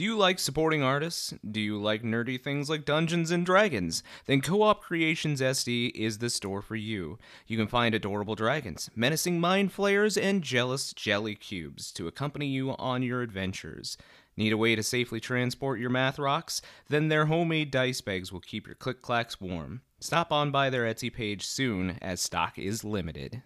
Do you like supporting artists? Do you like nerdy things like Dungeons and Dragons? Then Co op Creations SD is the store for you. You can find adorable dragons, menacing mind flayers, and jealous jelly cubes to accompany you on your adventures. Need a way to safely transport your math rocks? Then their homemade dice bags will keep your click clacks warm. Stop on by their Etsy page soon, as stock is limited.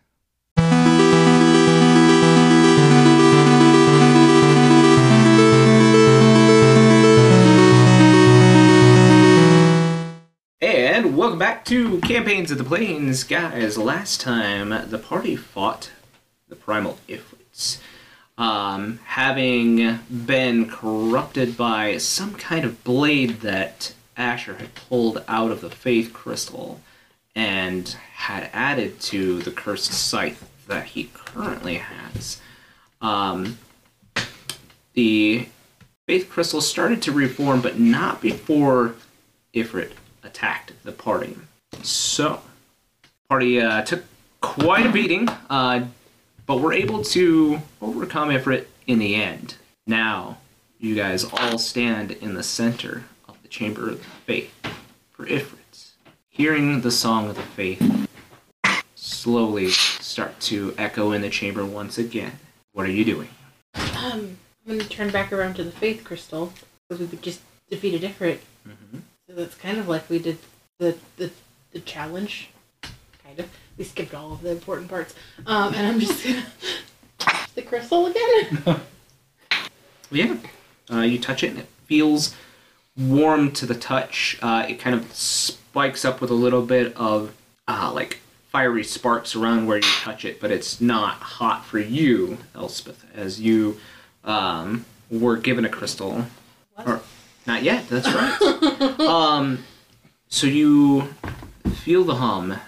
Welcome back to Campaigns of the Plains, guys. Last time the party fought the Primal Ifrits, um, having been corrupted by some kind of blade that Asher had pulled out of the Faith Crystal and had added to the cursed scythe that he currently has. Um, the Faith Crystal started to reform, but not before Ifrit attacked the party. So, party uh, took quite a beating, uh, but we were able to overcome Ifrit in the end. Now, you guys all stand in the center of the Chamber of Faith for Ifrits. Hearing the Song of the Faith slowly start to echo in the chamber once again. What are you doing? Um, I'm gonna turn back around to the faith crystal because we just defeated Ifrit. Mm-hmm. So that's kind of like we did the the, the challenge. Kind of. We skipped all of the important parts. Um, and I'm just gonna touch the crystal again. Yeah. Uh, you touch it and it feels warm to the touch. Uh, it kind of spikes up with a little bit of uh, like fiery sparks around where you touch it, but it's not hot for you, Elspeth, as you um, were given a crystal. What? Or, not yet, that's right. um, so you feel the hum,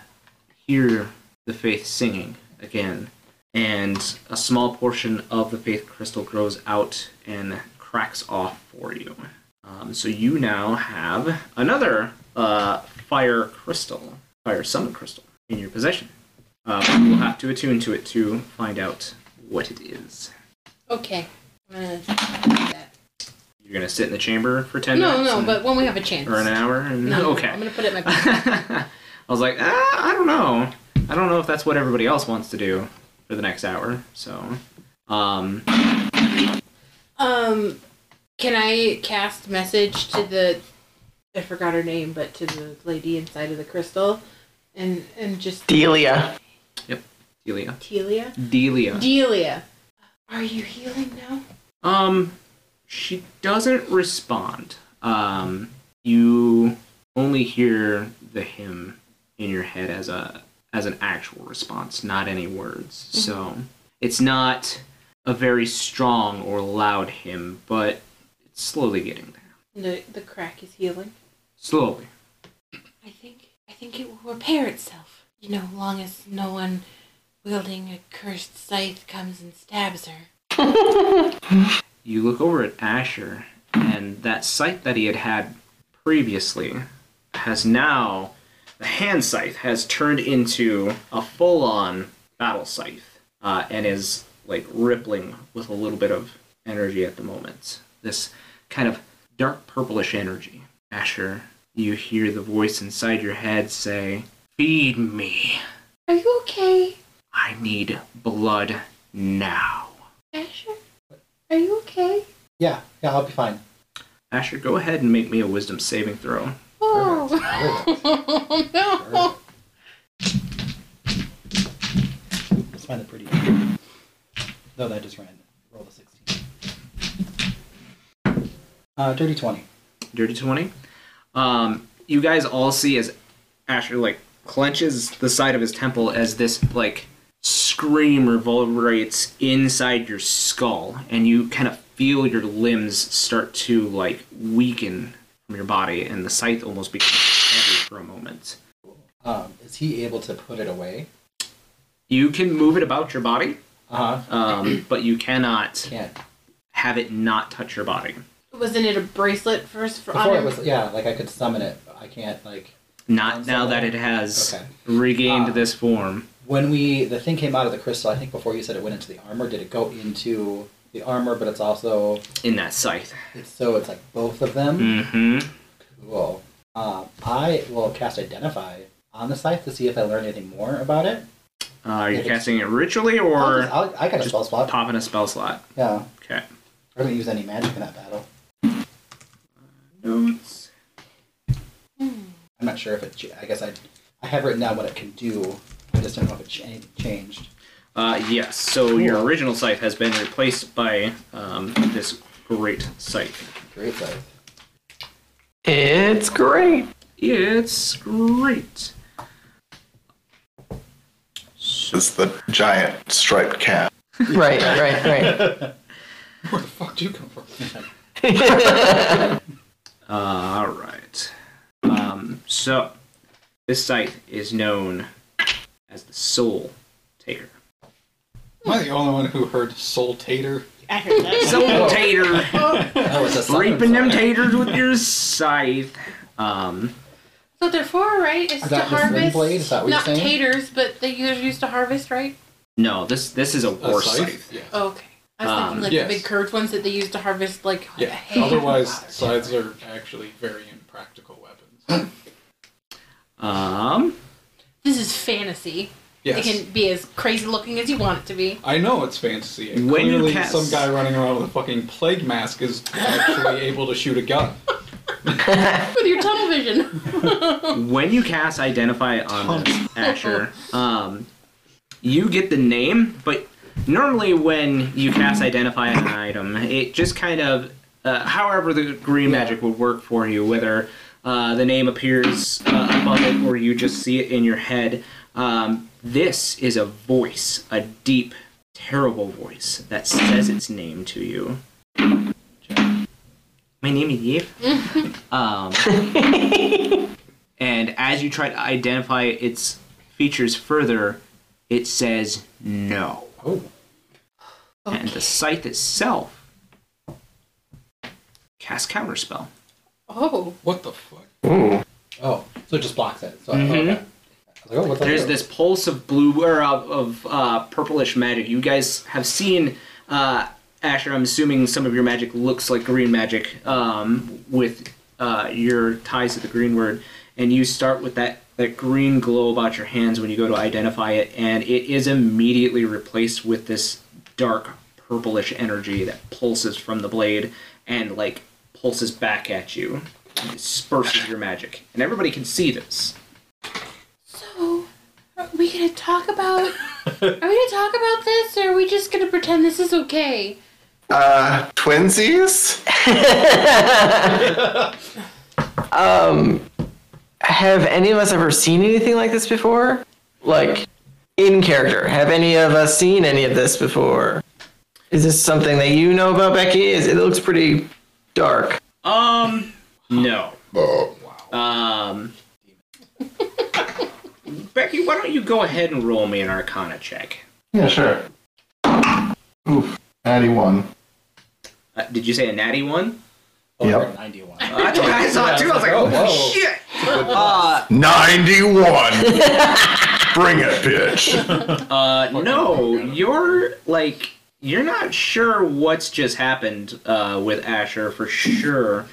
hear the faith singing again, and a small portion of the faith crystal grows out and cracks off for you. Um, so you now have another uh, fire crystal, fire summon crystal, in your possession. Uh, you will have to attune to it to find out what it is. okay. I'm gonna do that. You're gonna sit in the chamber for ten No, minutes. no, and- but when we have a chance. or an hour. And, No, okay. I'm gonna put it in my pocket. I was like, ah, I don't know. I don't know if that's what everybody else wants to do for the next hour. So, um, Um, can I cast message to the? I forgot her name, but to the lady inside of the crystal, and and just Delia. Yep. Delia. Delia. Delia. Delia, are you healing now? Um, she doesn't respond. Um, you only hear the hymn in your head as a as an actual response, not any words. So it's not a very strong or loud hymn, but it's slowly getting there. The the crack is healing. Slowly. I think I think it will repair itself. You know, long as no one wielding a cursed scythe comes and stabs her. You look over at Asher, and that scythe that he had had previously has now, the hand scythe has turned into a full on battle scythe uh, and is like rippling with a little bit of energy at the moment. This kind of dark purplish energy. Asher, you hear the voice inside your head say, Feed me. Are you okay, I need blood now. Asher? Are you okay? Yeah, yeah, I'll be fine. Asher, go ahead and make me a wisdom saving throw. Oh, Perfect. no. Let's find the pretty. No, that just ran. Roll the 16. Uh, dirty 20. Dirty 20. Um, you guys all see as Asher, like, clenches the side of his temple as this, like, scream reverberates inside your skull, and you kind of feel your limbs start to, like, weaken from your body, and the scythe almost becomes heavy for a moment. Um, is he able to put it away? You can move it about your body, Uh huh. um, but you cannot Can't. have it not touch your body. Wasn't it a bracelet first for on Before it was, yeah, like I could summon it, but I can't, like. Not now that it has Okay. regained Ah. this form. When we, the thing came out of the crystal, I think before you said it went into the armor, did it go into the armor, but it's also in that scythe. it's so it's like both of them. Mm-hmm. Cool. Uh, I will cast Identify on the scythe to see if I learn anything more about it. Uh, are you If casting it ritually I'll or just- I'll- I got a just spell slot. popping a spell slot? Yeah. Okay. I haven't use any magic in that battle. Notes. I'm not sure if it. I guess I. I have written down what it can do. I just don't know if it ch- anything changed. Uh, yes. So your Cool. original scythe has been replaced by um, this great scythe. Great scythe. It's great. It's great. So, It's the giant striped cat. Right, right, right. Where the fuck do you come from? all right. Um, so this scythe is known as the Soul Tater. Am I the only one who heard Soul Tater? I heard that. Soul Tater. oh, it's a southern Reaping them taters with your scythe. Um, So they're for right? Is Is to that the harvest. blade? Is that what you're not saying? taters, but they are used to harvest, right? no, this this is a A war scythe? scythe. Yeah. Oh, okay. I was Um, thinking like yes. the big curved ones that they used to harvest like Yeah. hay. Otherwise, scythes are actually very impractical weapons. Um, This is fantasy. Yes. It can be as crazy looking as you want it to be. I know it's fantasy. And When you clearly, cast- some guy running around with a fucking plague mask is actually able to shoot a gun. With your tunnel vision. when you cast identify on this Asher, um, you get the name, but normally when you cast identify on an item, it just kind of, uh, however the green magic would work for you, whether uh, the name appears uh, above it or you just see it in your head. Um, this is a voice, a deep, terrible voice that says its name to you. My name is Yip. um, and as you try to identify its features further, it says no. Oh. And the scythe itself casts counterspell. Oh. What the fuck? Ooh. Oh. So it just blocks it. So Mhm. okay. I was like, oh, There's this pulse of blue or of, of uh, purplish magic. You guys have seen uh, Asher. I'm assuming some of your magic looks like green magic um, with uh, your ties to the green word, and you start with that that green glow about your hands when you go to identify it, and it is immediately replaced with this dark purplish energy that pulses from the blade and like pulses back at you, and disperses your magic, and everybody can see this. So, are we gonna talk about? are we gonna talk about this, or are we just gonna pretend this is okay? Uh, twinsies? Um, have any of us ever seen anything like this before? Like, in character, have any of us seen any of this before? Is this something that you know about, Becky? Is it looks pretty dark? Um, no. Oh. Um, Becky, why don't you go ahead and roll me an Arcana check? Yeah, sure. Oof. Natty one. Uh, did you say a natty one? Oh, Yep. 91. Uh, that's what I saw too. I was like, Oh, oh, whoa. shit. Uh, 91! Bring it, bitch. uh, no, you're like, you're not sure what's just happened uh, with Asher for sure.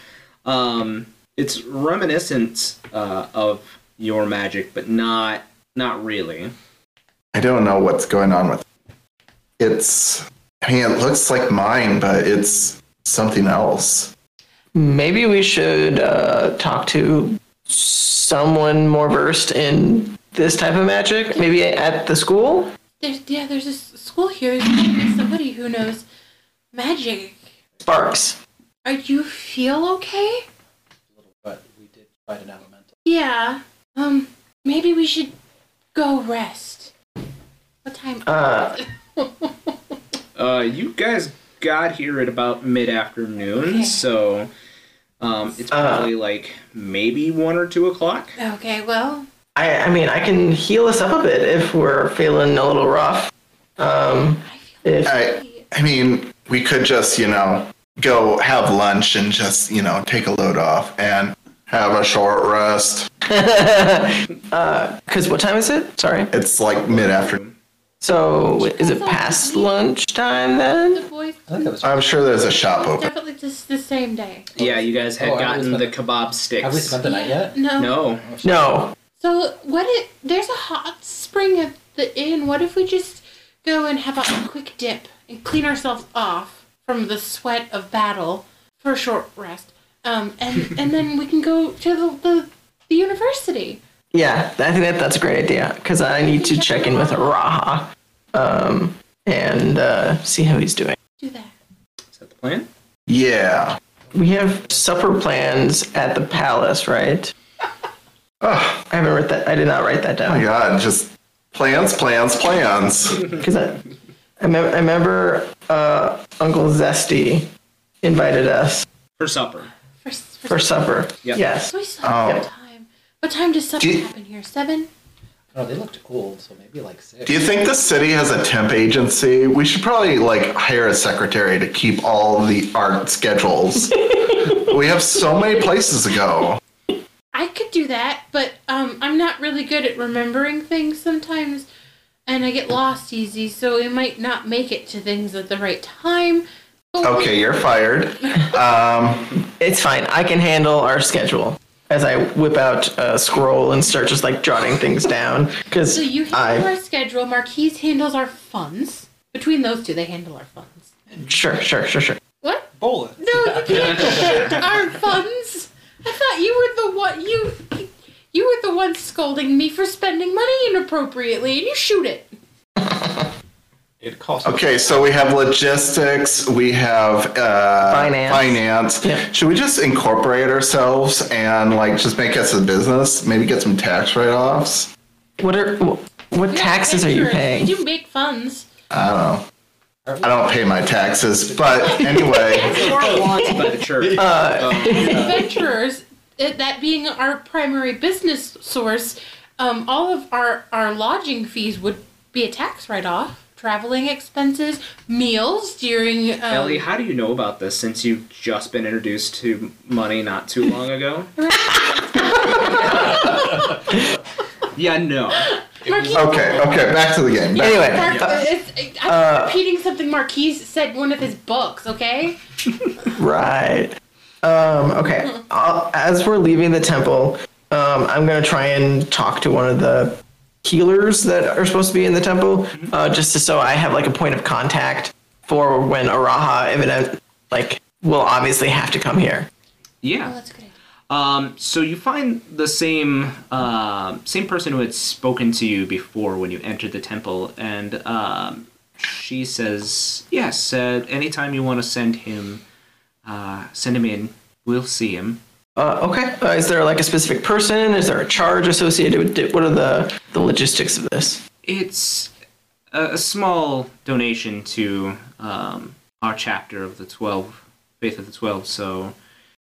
Um, it's reminiscent uh, of your magic, but not not really. I don't know what's going on with it. It's. I mean, it looks like mine, but it's something else. Maybe we should uh, talk to someone more versed in this type of magic. Maybe at the school. There's yeah, there's this school here. There's gotta be somebody who knows magic. Sparks. Are you feel okay? But we did fight an elemental. Yeah. Um. Maybe we should go rest. What time? Uh, Uh, you guys got here at about mid afternoon, Okay. so um, it's Uh. probably like maybe one or two o'clock. okay. Well. I, I mean, I can heal us up a bit if we're feeling a little rough. Um, I feel if I, I mean, we could just, you know, go have lunch and just, you know, take a load off and have a short rest. Because what time is it? Sorry. It's like mid afternoon. So is it past lunchtime The then? I think that was. I'm sure there's a shop open. Definitely just the same day. Yeah, you guys had Oh, gotten the kebab sticks. Have we spent the night yet? No. No. No. So what? It there's a hot spring at the inn. What if we just go and have a quick dip and clean ourselves off from the sweat of battle for a short rest, um, and and then we can go to the the, the university. Yeah, I think that that's a great idea because I need to check in with Raha, um, and uh, see how he's doing. Do that. Is that the plan? Yeah. We have supper plans at the palace, right? Oh I haven't written that. I did not write that down. Oh my god, just plans, plans, plans. because I, I, mem- I remember uh, Uncle Zesty invited us For supper. For, for, for supper. Yep. Yes. So we still have Oh. time. What time does supper Do you- happen here? Seven. Oh, they looked old, so maybe like six. Do you think the city has a temp agency? We should probably like hire a secretary to keep all the art schedules. we have so many places to go. I could do that, but um, I'm not really good at remembering things sometimes, and I get lost easy, so we might not make it to things at the right time. But we- Okay, you're fired. Um, It's fine. I can handle our schedule as I whip out a scroll and start just like jotting things down because So you handle I our schedule. Marquies handles our funds. Between those two, they handle our funds. sure sure sure sure. What? Bullet. No, you can't our funds. I thought you were the one you. You were the one scolding me for spending money inappropriately, and you shoot it. It costs. okay, so we have logistics, we have uh, Finance. finance. Yeah. Should we just incorporate ourselves and like just make us a business? Maybe get some tax write-offs. What are what taxes are you paying? You make funds. I don't know. I don't pay my taxes, but anyway. Or by the church. Uh, adventurers, it- that being our primary business source, um, all of our, our lodging fees would be a tax write off. Traveling expenses, meals during. Um, Ellie, how do you know about this since you've just been introduced to money not too long ago? yeah, no. Marquies, Okay, okay, back to the game. Back- anyway, Mar- uh, it's, I'm Uh, repeating something Marquies said in one of his books, okay? right. Um, okay. i as we're leaving the temple, um, I'm gonna try and talk to one of the healers that are supposed to be in the temple, uh, just to, so I have like a point of contact for when Araha evident like will obviously have to come here. Oh, Yeah. that's a good. idea. Um, so you find the same uh, same person who had spoken to you before when you entered the temple, and um, she says, "Yes, uh, anytime you want to send him, uh, send him in. We'll see him." Uh, okay. Uh, is there like a specific person? Is there a charge associated with it? What are the the logistics of this? It's a, a small donation to um, our chapter of the Twelve, Faith of the Twelve. So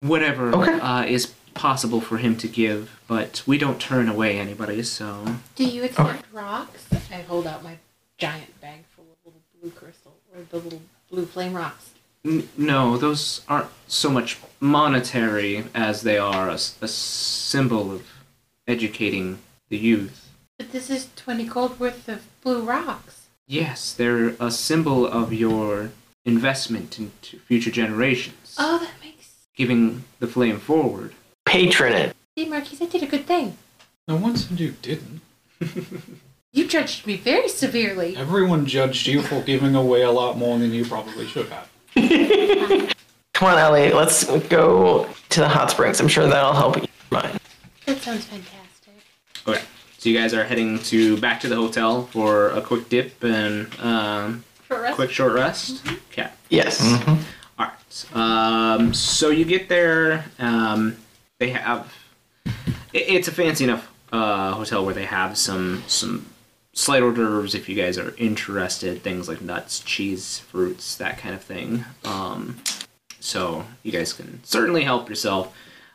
whatever Okay. uh, is possible for him to give, but we don't turn away anybody. So Do you accept rocks? I hold out my giant bag full of little blue crystal, or the little blue flame rocks. N- no, those aren't so much monetary as they are a symbol of educating the youth. But this is 20 gold worth of blue rocks. Yes, they're a symbol of your investment into future generations, Oh, that makes. giving the flame forward. Patronage. See, Marquies, I did a good thing. No one said you didn't. You judged me very severely. Everyone judged you for giving away a lot more than you probably should have. Come on, Ellie. Let's go to the hot springs. I'm sure that'll help you. Mine. That sounds fantastic. Okay, so you guys are heading to back to the hotel for a quick dip and um, Short rest? quick short rest. Okay. Yes. All right. Um, so you get there. Um, they have. It, it's a fancy enough uh, hotel where they have some some slight hors d'oeuvres if you guys are interested. Things like nuts, cheese, fruits, that kind of thing. Um, so you guys can certainly help yourself.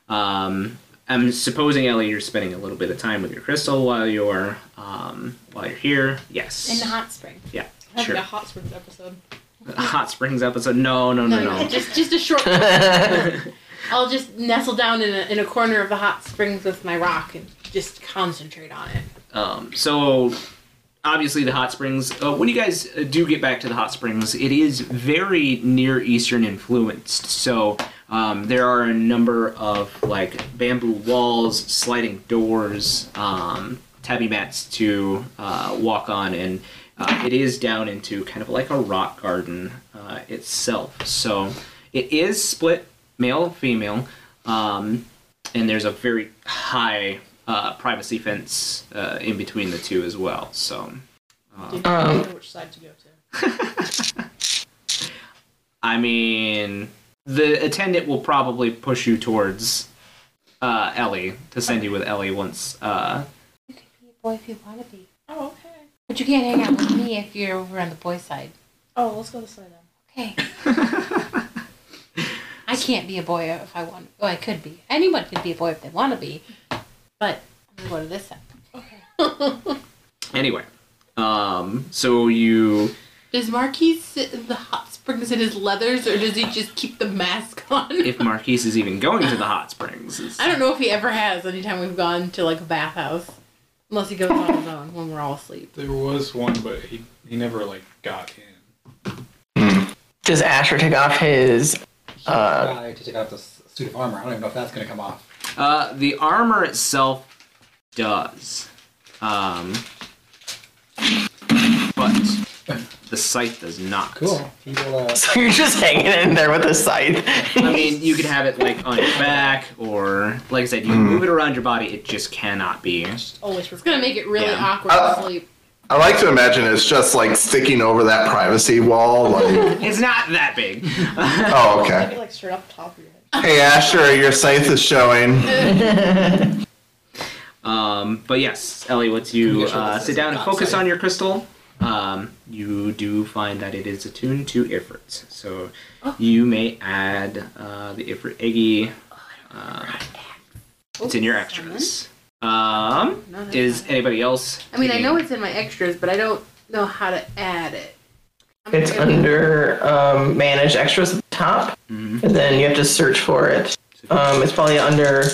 Um, I'm supposing Ellie, you're spending a little bit of time with your crystal while you're um, while you're here. Yes. In the hot spring. Yeah. Having Sure. a hot springs episode. Hot Springs episode. No, no, no, no. Just, just a short. I'll just nestle down in a, in a corner of the hot springs with my rock and just concentrate on it. Um, so obviously the hot springs. Uh, when you guys uh, do get back to the hot springs, it is very near Eastern influenced. So um, there are a number of like bamboo walls, sliding doors, um, tatami mats to uh, walk on, and uh, it is down into kind of like a rock garden uh, itself. So it is split male female, um, and there's a very high uh, privacy fence uh, in between the two as well. So. Do you know which side to go to? I mean, the attendant will probably push you towards uh, Ellie to send you with Ellie once. Uh, You can be a boy if you want to be. Oh, okay. But you can't hang out with me if you're over on the boy side. Oh, let's go this way then. Okay. I can't be a boy if I want. Oh, I could be. Anyone could be a boy if they want to be. But I'm going to go to this side. Okay. anyway, um, so you Does Marquies sit in the hot springs in his leathers, or does he just keep the mask on? if Marquies is even going to the hot springs. is- I don't know if he ever has anytime we've gone to like a bathhouse. Unless he goes on his own when we're all asleep. There was one, but he he never like got in. Does Asher take off his? Uh, Try to take off the suit of armor. I don't even know if that's going to come off. Uh, the armor itself does, um, but the scythe does not. Cool. He will, uh, so you're just hanging in there with a scythe. I mean, you could have it like on your back, or like I said, you can move it around your body. It just cannot be. Always It's gonna make it really Yeah. awkward Uh, to sleep. I like to imagine it's just like sticking over that privacy wall. Like, It's not that big. oh, okay. Maybe like straight up top of your head. Hey, Asher, your scythe is showing. Um, but yes, Ellie, once you uh, sit down and focus on your crystal, um, you do find that it is attuned to Ifrits, So you may add uh, the Ifrit Egi. Uh, it's in your extras. Um, is not- anybody else? I mean, I know it's in my extras, but I don't know how to add it. I'm It's gonna- under um, manage extras at the top, Mhm. and then you have to search for it. Um, it's probably under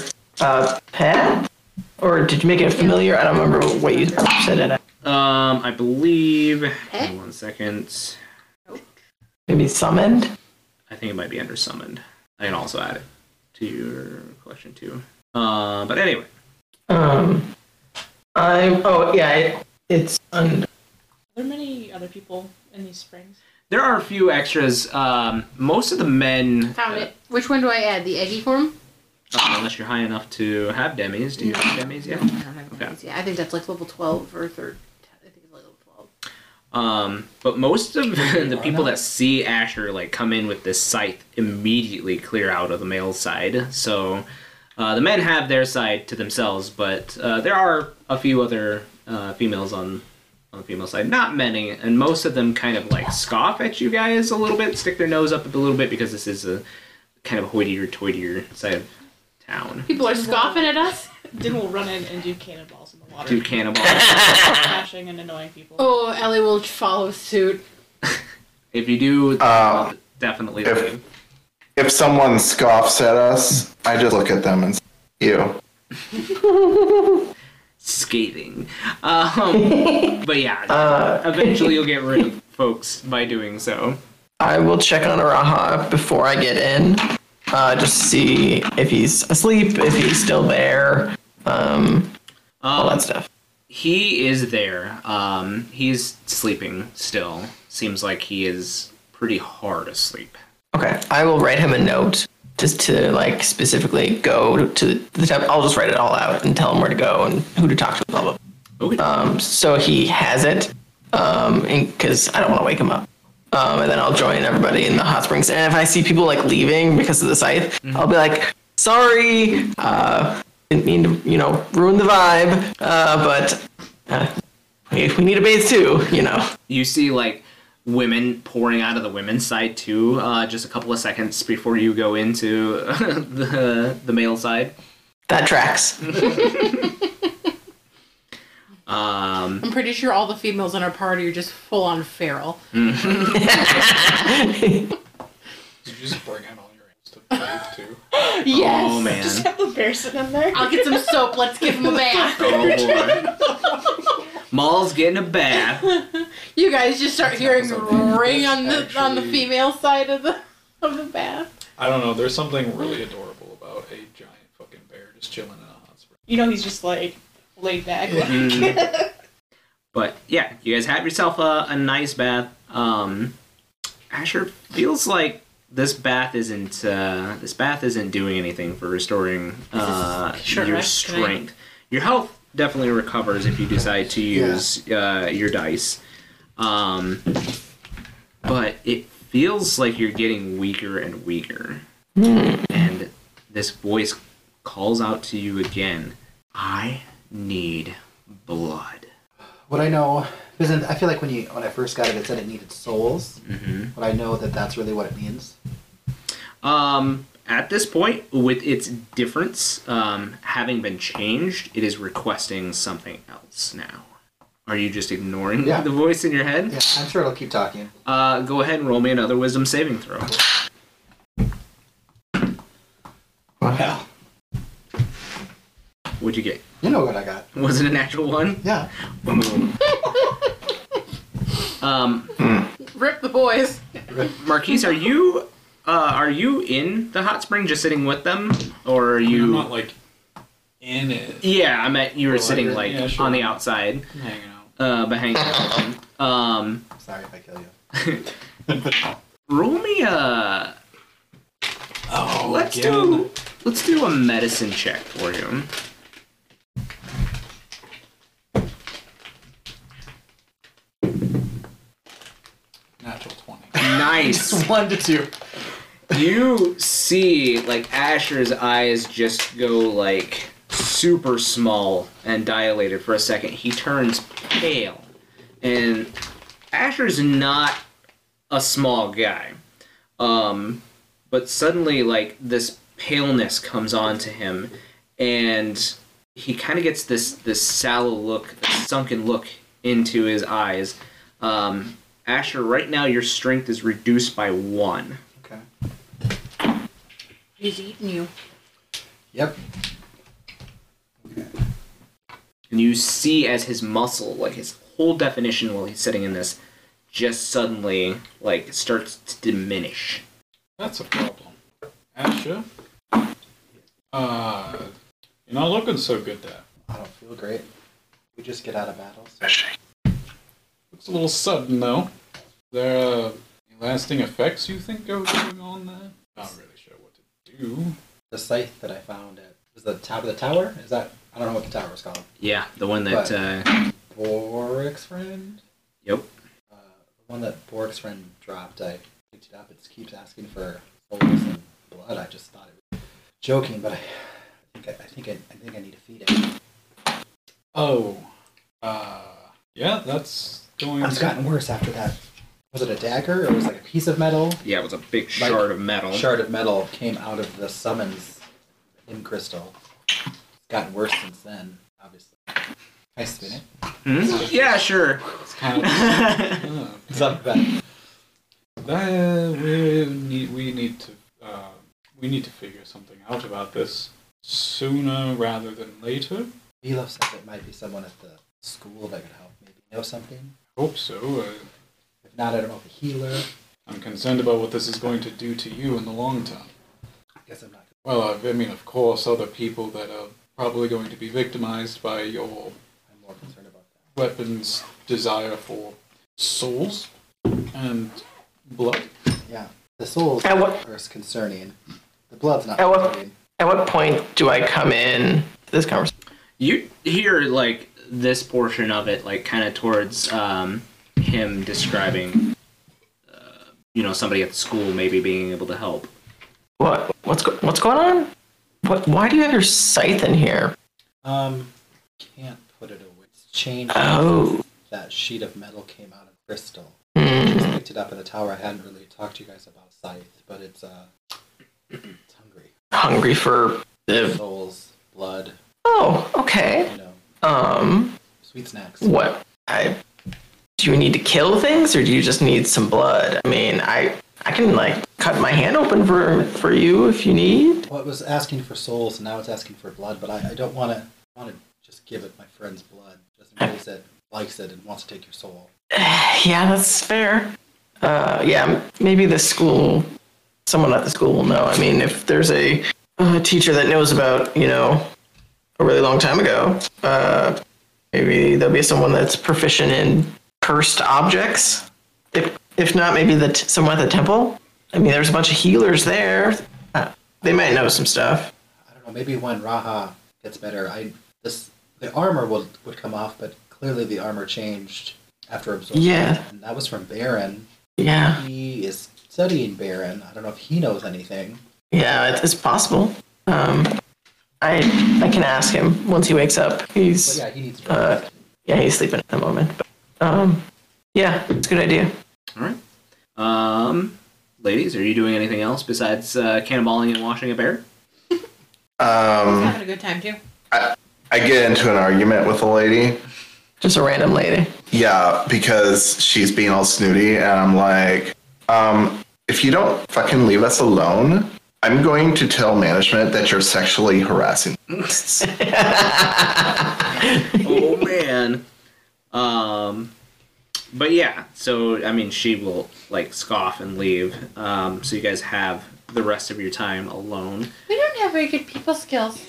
uh, pet, or did you make it familiar? I don't remember what you said it. Um, I believe. Hold one second. Maybe summoned. I think it might be under summoned. I can also add it to your collection too. Uh, but anyway, Um, I oh yeah, it, it's under. Are there many other people in these springs? there are a few extras. Um, most of the men. Found it. Which one do I add? The egi form? Uh, unless you're high enough to have demis. Do you have demis yet? I don't have Okay. these yet. I think that's like level 12 or third. I think it's like level 12. Um, but most of the people that see Asher like come in with this scythe immediately clear out of the male side. So uh, the men have their side to themselves, but uh, there are a few other uh, females on on the female side. Not many, and most of them kind of like scoff at you guys a little bit, stick their nose up a little bit because this is a kind of hoitier, toitier side of town. People are scoffing at us. Then we'll run in and do cannonballs in the water. Do cannonballs, Smashing and annoying people. Oh, Ellie will follow suit. if you do, Uh, definitely if- leave. If someone scoffs at us, I just look at them and say, you. scathing. Um, but yeah, Uh, eventually you'll get rid of folks by doing so. I will check on Araha before I get in, uh, just to see if he's asleep, if he's still there, um, all Um, that stuff. he is there. Um, he's sleeping still. Seems like he is pretty hard asleep. Okay, I will write him a note just to like specifically go to the temp. I'll just write it all out and tell him where to go and who to talk to. Blah blah. Okay. Um, so he has it, um, because I don't want to wake him up. Um, and then I'll join everybody in the hot springs. And if I see people like leaving because of the scythe, I'll be like, sorry, uh, didn't mean to, you know, ruin the vibe, uh, but uh, we, we need a bathe too, you know. you see like women pouring out of the women's side too. Uh, just a couple of seconds before you go into the the male side. That tracks. Um, I'm pretty sure all the females in our party are just full on feral. Did you just bring out all your ants to bathe too? Yes. oh man. Just have the bear sitting in there. I'll get some soap. Let's give him a bath. Oh boy. Maul's getting a bath. You guys just start hearing something ring on the on the female side of the of the bath. I don't know. There's something really adorable about a giant fucking bear just chilling in a hot spring. You know he's just like laid back. Mm. but yeah, you guys have yourself a, a nice bath. Um, Asher feels like this bath isn't uh, this bath isn't doing anything for restoring uh, short your strength. Your health definitely recovers if you decide to use uh, your dice. Um, but it feels like you're getting weaker and weaker. And this voice calls out to you again. I need blood. What I know, because I feel like when you when I first got it, it said it needed souls. hmm But I know that that's really what it means. Um, at this point, with its difference um, having been changed, it is requesting something else now. Are you just ignoring Yeah. the voice in your head? Yeah, I'm sure it'll keep talking. Uh, go ahead and roll me another wisdom saving throw. Well, What'd you get? you know what I got. Was it a natural one? Yeah. Um, Rip the boys. Marquies, are you uh, are you in the hot spring, just sitting with them, or are you? I'm you? not like in it. Yeah, I meant you were Well, sitting like yeah, sure. on the outside, hanging out. Uh, behind. um, Sorry if I kill you. roll me a. Oh, Let's again? do let's do a medicine check for you. natural twenty. Nice. One to two. you see like Asher's eyes just go like super small and dilated for a second. He turns pale. And Asher's not a small guy. Um but suddenly like this paleness comes on to him and he kind of gets this this sallow look, this sunken look into his eyes. Um Asher, right now your strength is reduced by one. Okay. He's eating you. Yep. And you see as his muscle, like his whole definition while he's sitting in this, just suddenly like starts to diminish. That's a problem. Asher, uh, you're not looking so good there. I don't feel great. We just get out of battle. So. Looks a little sudden though. There uh, any lasting effects you think are going on there? Not really sure what to do. The scythe that I found at was the top of the tower. Is that I don't know what the tower is called. Yeah, the one that. What? Uh, Borik's friend. yep. Uh, the one that Borik's friend dropped. I picked it up. It keeps asking for souls and blood. I just thought it was joking, but I, I think I, I think I, I think I need to feed it. Oh, uh, yeah, that's going. It's gotten worse after that. Was it a dagger or was it like a piece of metal? Yeah, it was a big Like, shard of metal. shard of metal came out of the summons in crystal. It's gotten worse since then, obviously. Can I spin it? Hmm? Yeah, sure. It's kind of. uh, Is that better? that we need. We need to. Uh, we need to figure something out about this sooner rather than later. Milos said it might be someone at the school that could help. Maybe know something. Hope so. Uh, If not, I don't know if a healer. I'm concerned about what this is going to do to you in the long term. I guess I'm not. Well, uh, I mean, of course, other people that are probably going to be victimized by your I'm more concerned about that. weapons' desire for souls and blood. Yeah, the souls At what are concerning. The blood's not At what- concerning. at what point do I come in to this conversation? You hear like this portion of it, like kind of towards um, him describing, uh, you know, somebody at the school maybe being able to help. What what's go- what's going on? What? Why do you have your scythe in here? Um, can't put it away. It's changed. Oh. That sheet of metal came out of crystal. Hmm. Just picked it up in the tower. I hadn't really talked to you guys about scythe, but it's uh, it's hungry. Hungry for the. Souls, blood, Oh, okay. you know, Um, sweet snacks. what? I. Do you need to kill things, or do you just need some blood? I mean, I I can like cut my hand open for for you if you need. Well, it was asking for souls, and now it's asking for blood. But I, I don't want to want to just give it my friend's blood, just in case it likes it and wants to take your soul. Yeah, that's fair. Uh, yeah, maybe the school, someone at the school will know. I mean, if there's a, a teacher that knows about, you know, a really long time ago, uh, maybe there'll be someone that's proficient in cursed objects. If if not, maybe the t- someone at the temple. I mean, there's a bunch of healers there. Uh, they might know some stuff. I don't know. Maybe when Raha gets better, I this the armor would would come off, but clearly the armor changed after absorption. Yeah. and that was from Baron. Yeah, He is studying Baron. I don't know if he knows anything. yeah, it's possible. Um, I I can ask him once he wakes up. But He's yeah, he needs to. Uh, yeah, he's sleeping at the moment. But, um, yeah, it's a good idea. All right. Um, ladies, are you doing anything else besides uh, cannonballing and washing a bear? Um, Having a good time too. I get into an argument with a lady. Just a random lady. Yeah, because she's being all snooty, and I'm like, um, if you don't fucking leave us alone, I'm going to tell management that you're sexually harassing. oh man. Um, but yeah. So I mean, she will like scoff and leave. Um, so you guys have the rest of your time alone. We don't have very good people skills.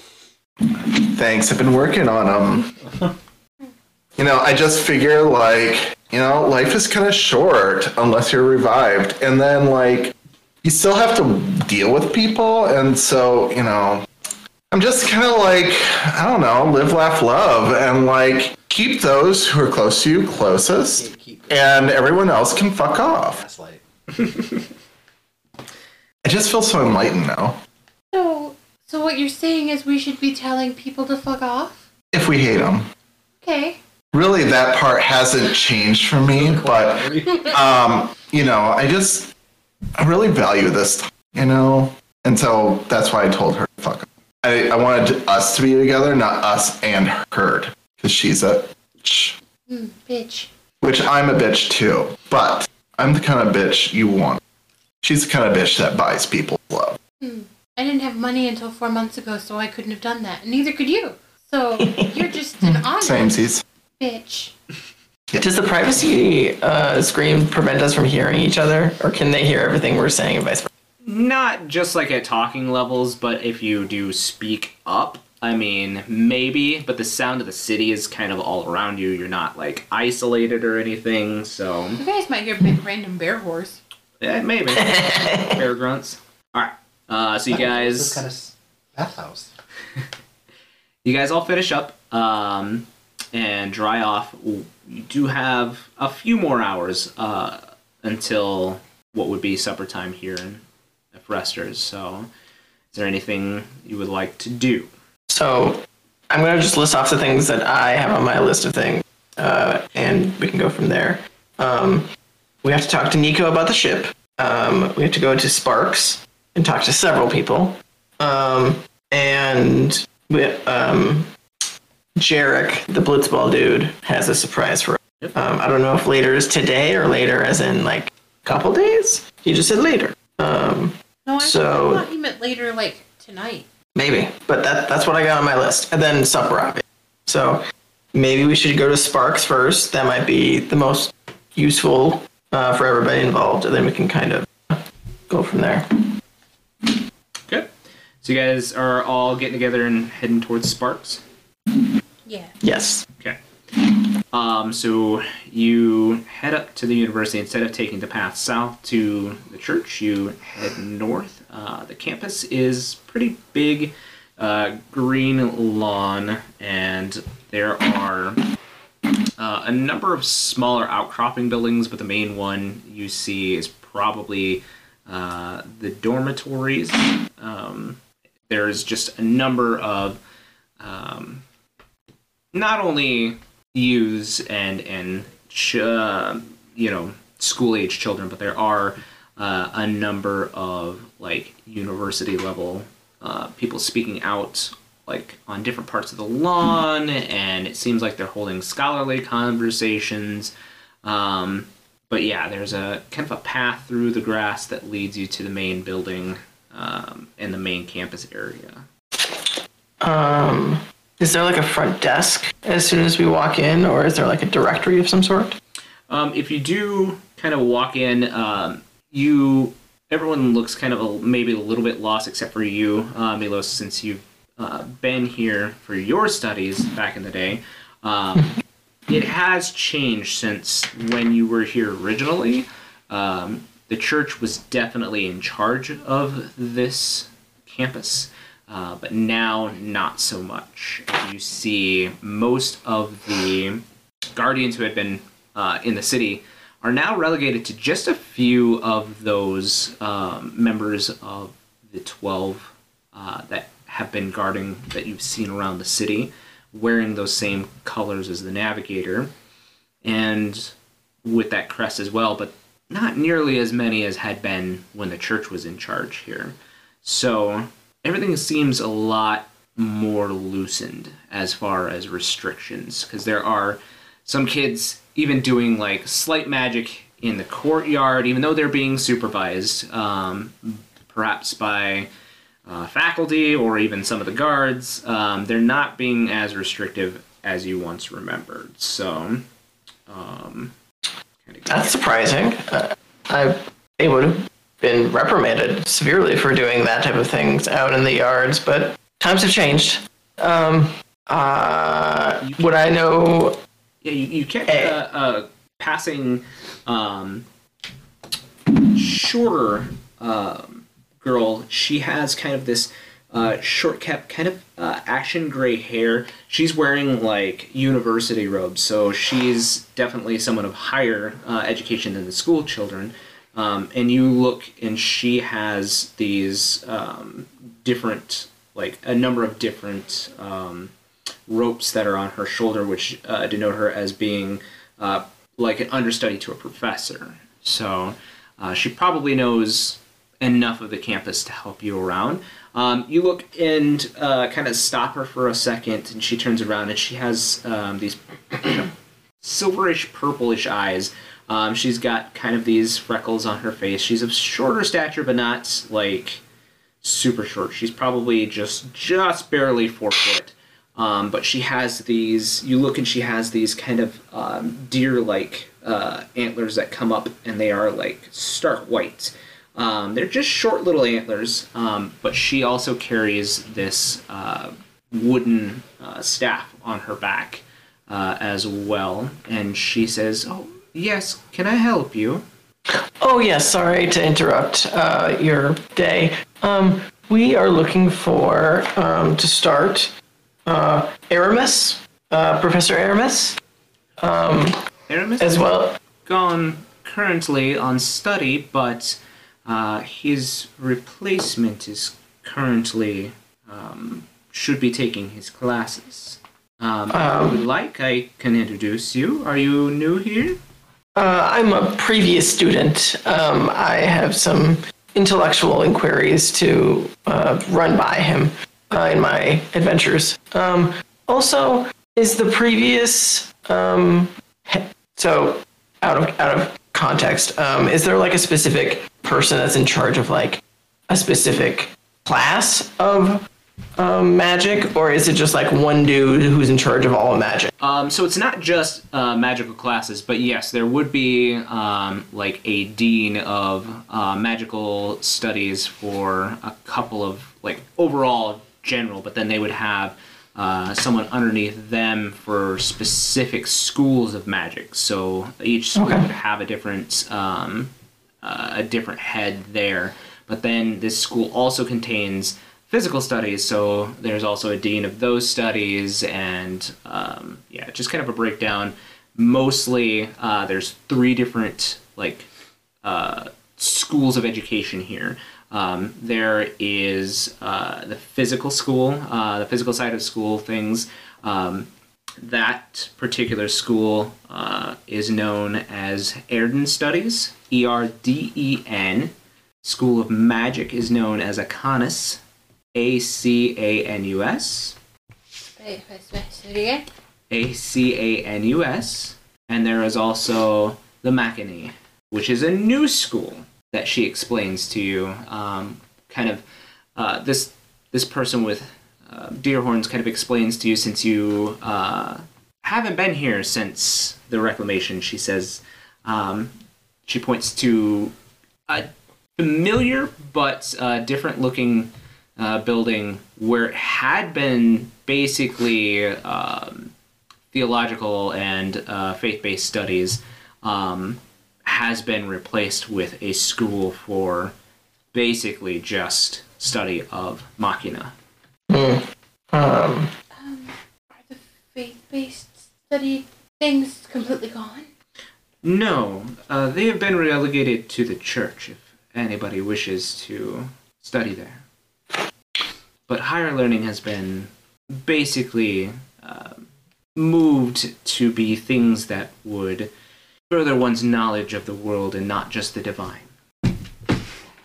Thanks, I've been working on them. you know, I just figure like, you know, life is kind of short unless you're revived, and then like, you still have to deal with people, and so you know, I'm just kind of like, I don't know, live, laugh, love, and like keep those who are close to you closest, keep and everyone else can fuck off. gaslight. I just feel so enlightened now. So, so what you're saying is we should be telling people to fuck off? If we hate them. Okay. Really, that part hasn't changed for me, but um, you know, I just I really value this, you know, and so that's why I told her to fuck. I, I wanted us to be together, not us and her, because she's a bitch, Hmm, bitch. Which I'm a bitch too, but I'm the kind of bitch you want. She's the kind of bitch that buys people love. I didn't have money until four months ago, so I couldn't have done that. Neither could you. So you're just an honest Samesies. bitch. Does the privacy uh, screen prevent us from hearing each other, or can they hear everything we're saying and vice versa? Not just like at talking levels, but if you do speak up, I mean, maybe, but the sound of the city is kind of all around you. You're not like isolated or anything, so You guys might hear big random bear horse. yeah, maybe. Bear grunts. All right. Uh, so you This guys, kind of bathhouse. you guys all finish up um, and dry off. You do have a few more hours uh, until what would be supper time here in Fresters. So, is there anything you would like to do? So I'm gonna just list off the things that I have on my list of things, uh, and we can go from there. Um, we have to talk to Nico about the ship. Um, we have to go to Sparks and talk to several people. Um, and we, um, Jarek, the Blitzball dude, has a surprise for us. Um, I don't know if later is today or later as in like a couple days. He just said later. Um, No, I, So- I thought he meant later, like tonight. Maybe, but that that's what I got on my list, and then supper obviously. So maybe we should go to Sparks first. That might be the most useful uh, for everybody involved, and then we can kind of go from there. Good. So you guys are all getting together and heading towards Sparks. Yeah. Yes. Okay. Um, so you head up to the university instead of taking the path south to the church. You head north. Uh, the campus is pretty big, uh, green lawn, and there are uh, a number of smaller outcropping buildings, but the main one you see is probably uh, the dormitories. Um, there's just a number of um, not only youths and and ch- uh, you know school age children, but there are uh, a number of like university level uh, people speaking out like on different parts of the lawn, and it seems like they're holding scholarly conversations. Um, but yeah, there's a kind of a path through the grass that leads you to the main building um, and the main campus area. Um, is there like a front desk as soon as we walk in, or is there like a directory of some sort? Um, if you do kind of walk in, um, you everyone looks kind of a, maybe a little bit lost, except for you, uh, Milos, since you've uh, been here for your studies back in the day. Um, it has changed since when you were here originally. Um, the church was definitely in charge of this campus, uh, but now not so much. You see, most of the guardians who had been uh, in the city are now relegated to just a few of those um, members of the 12 uh, that have been guarding that you've seen around the city, wearing those same colors as the navigator, and with that crest as well, but not nearly as many as had been when the church was in charge here. So everything seems a lot more loosened as far as restrictions, because there are some kids even doing like slight magic in the courtyard, even though they're being supervised, um, perhaps by uh, faculty or even some of the guards. Um, they're not being as restrictive as you once remembered. So, um, That's surprising. Uh, I they would have been reprimanded severely for doing that type of things out in the yards, but times have changed. Um, uh, would I know? Yeah, you, you catch Eh. a, a passing um, shorter um, girl. She has kind of this uh, short kept, kind of uh, action gray hair. She's wearing like university robes, so she's definitely someone of higher uh, education than the school children. Um, and you look, and she has these um, different, like a number of different. Um, ropes that are on her shoulder, which uh, denote her as being uh, like an understudy to a professor. So uh, she probably knows enough of the campus to help you around. Um, you look and uh, kind of stop her for a second, and she turns around and she has um, these silverish purplish eyes. Um, she's got kind of these freckles on her face. She's of shorter stature, but not like super short. She's probably just just barely four foot. Um, but she has these. You look and she has these kind of um, deer-like uh, antlers that come up, and they are like stark white. Um, they're just short little antlers, um, but she also carries this uh, wooden uh, staff on her back uh, as well. And she says, "Oh yes, can I help you?" Oh yes, sorry to interrupt uh, your day. Um, we are looking for um, to start uh, Aramis, uh, Professor Aramis, Aramis as well. gone currently on study, but uh, his replacement is currently um, should be taking his classes. Um, if you would like, I can introduce you. Are you new here? Uh, I'm a previous student. Um, I have some intellectual inquiries to uh, run by him in my adventures. Um, also, is the previous um, so out of out of context? Um, is there like a specific person that's in charge of like a specific class of um, magic, or is it just like one dude who's in charge of all magic? Um, so it's not just uh, magical classes, but yes, there would be um, like a dean of uh, magical studies for a couple of like overall general, but then they would have uh, someone underneath them for specific schools of magic. So each school Okay. would have a different um, uh, a different head there. But then this school also contains physical studies, so there's also a dean of those studies, and um, yeah, just kind of a breakdown. Mostly, uh, there's three different like uh, schools of education here. Um, there is uh, the physical school, uh, the physical side of school things. Um, that particular school uh, is known as Erden Studies, E R D E N. School of Magic is known as Acanus, A C A N U S. A C A N U S. And there is also the Machini, which is a new school that she explains to you. Um, kind of uh, this this person with uh, Deerhorns kind of explains to you since you uh, haven't been here since the reclamation. She says um, she points to a familiar but uh, different looking uh, building where it had been basically um, theological and uh, faith based studies um, has been replaced with a school for basically just study of machina. Um, Are the faith-based study things completely gone? No, uh, they have been relegated to the church if anybody wishes to study there. But higher learning has been basically uh, moved to be things that would further one's knowledge of the world and not just the divine.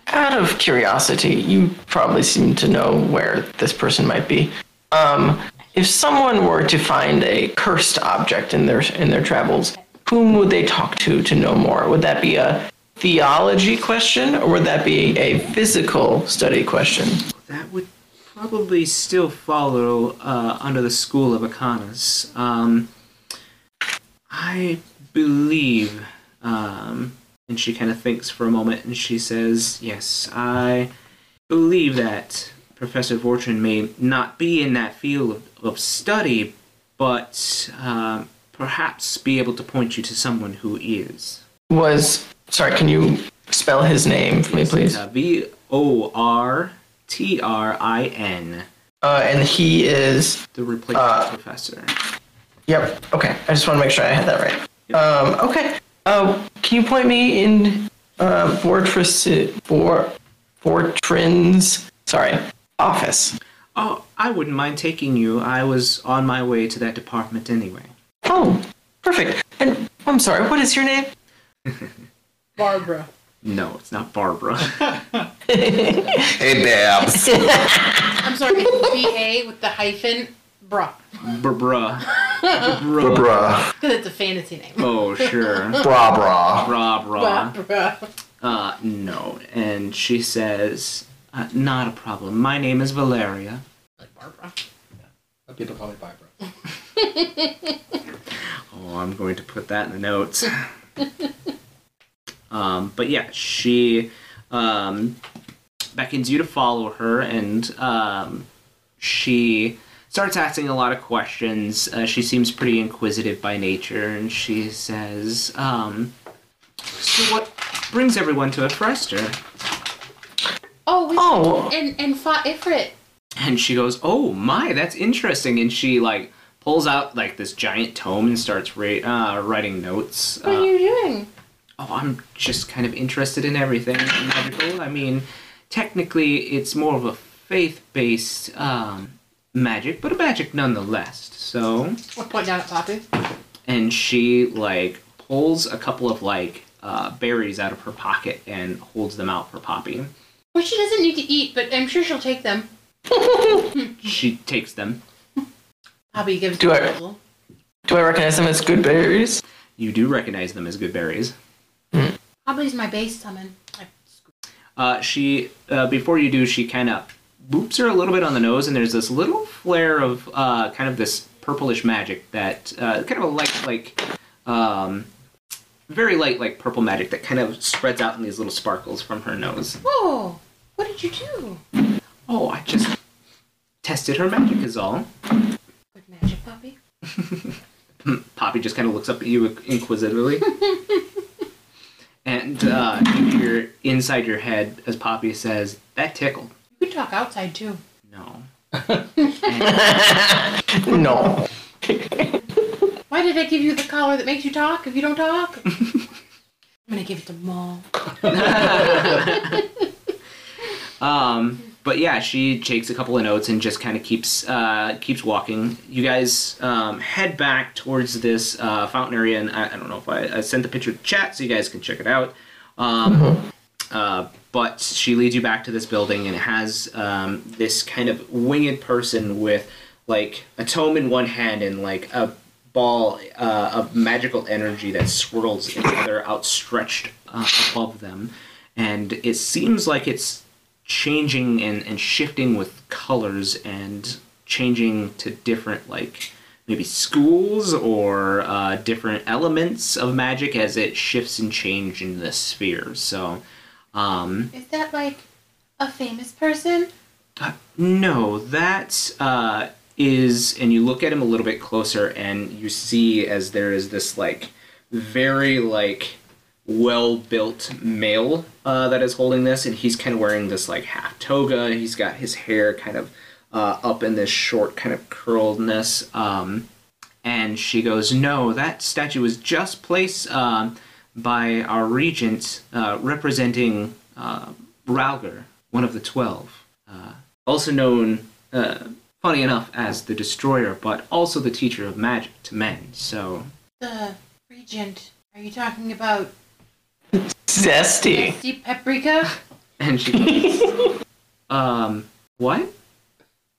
out of curiosity, you probably seem to know where this person might be. Um, if someone were to find a cursed object in their in their travels, whom would they talk to to know more? Would that be a theology question, or would that be a physical study question? That would probably still follow uh, under the school of Acanus. Um, I believe, um, and she kind of thinks for a moment and she says, Yes, I believe that Professor Fortune may not be in that field of, of study, but um perhaps be able to point you to someone who is. Was sorry, can you spell his name for me, please? Uh, V O R T R I N, Uh, and he is the replacement Uh, professor. Yep. Okay. I just want to make sure I had that right. Um, okay. Uh, can you point me in uh, Fortress for Fortrin's sorry office? Oh, I wouldn't mind taking you. I was on my way to that department anyway. Oh, perfect. And I'm sorry. What is your name? Barbara. No, it's not Barbara. Hey, Babs. I'm sorry, B-A with the hyphen. Bruh. Bruh. Bruh, Bruh. bruh. Because it's a fantasy name. Oh, sure. Bra, bra. Bra, bra. Barbara. Uh, no. And she says, uh, not a problem. My name is Valeria. Like Barbara. But people call me Barbara. Oh, I'm going to put that in the notes. um, but yeah, she um, beckons you to follow her, and um, she starts asking a lot of questions. Uh, she seems pretty inquisitive by nature, and she says, um, "So what brings everyone to Frester?" Oh, we Oh. and and fought Ifrit. And she goes, "Oh my, that's interesting." And she like pulls out like this giant tome and starts ra- uh, writing notes. What Uh, are you doing? Oh, I'm just kind of interested in everything magical. I mean, technically, it's more of a faith-based um, magic, but a magic nonetheless. So, I'll point down at Poppy. and she like pulls a couple of like uh, berries out of her pocket and holds them out for Poppy. Well, she doesn't need to eat, but I'm sure she'll take them. She takes them. Poppy gives Do them I- a little. Do I recognize them as good berries? You do recognize them as good berries. Poppy's my base summon. Uh, she uh, before you do, she kind of boops are a little bit on the nose, and there's this little flare of uh, kind of this purplish magic that uh, kind of a light, like um, very light, like purple magic that kind of spreads out in these little sparkles from her nose. Whoa! What did you do? Oh, I just tested her magic, is all. Good magic, Poppy. Poppy just kind of looks up at you inquisitively. and uh, you hear inside your head as Poppy says, That tickled. You talk outside too. No. No. Why did I give you the collar that makes you talk if you don't talk? I'm gonna give it to Maul. Um, but yeah, she takes a couple of notes and just kind of keeps uh, keeps walking. You guys um, head back towards this uh, fountain area, and I, I don't know if I, I sent the picture to chat so you guys can check it out. Um, uh, but she leads you back to this building, and it has um, this kind of winged person with like a tome in one hand and like a ball uh, of magical energy that swirls in the other, outstretched uh, above them, and it seems like it's changing and, and shifting with colors and changing to different like maybe schools or uh, different elements of magic as it shifts and changes in the sphere. So, um, Is that like a famous person? uh, no, that uh, is, and you look at him a little bit closer, and you see as there is this like very like well built male uh, that is holding this, and he's kind of wearing this like half toga. He's got his hair kind of uh, up in this short kind of curledness. Um, and she goes, "No, that statue was just placed um, by our regent, uh, representing uh, Ralger, one of the twelve, uh, also known, uh, funny enough, as the Destroyer, but also the teacher of magic to men. So, The regent. Are you talking about Zesty. Steve Paprika? and she goes, um, what?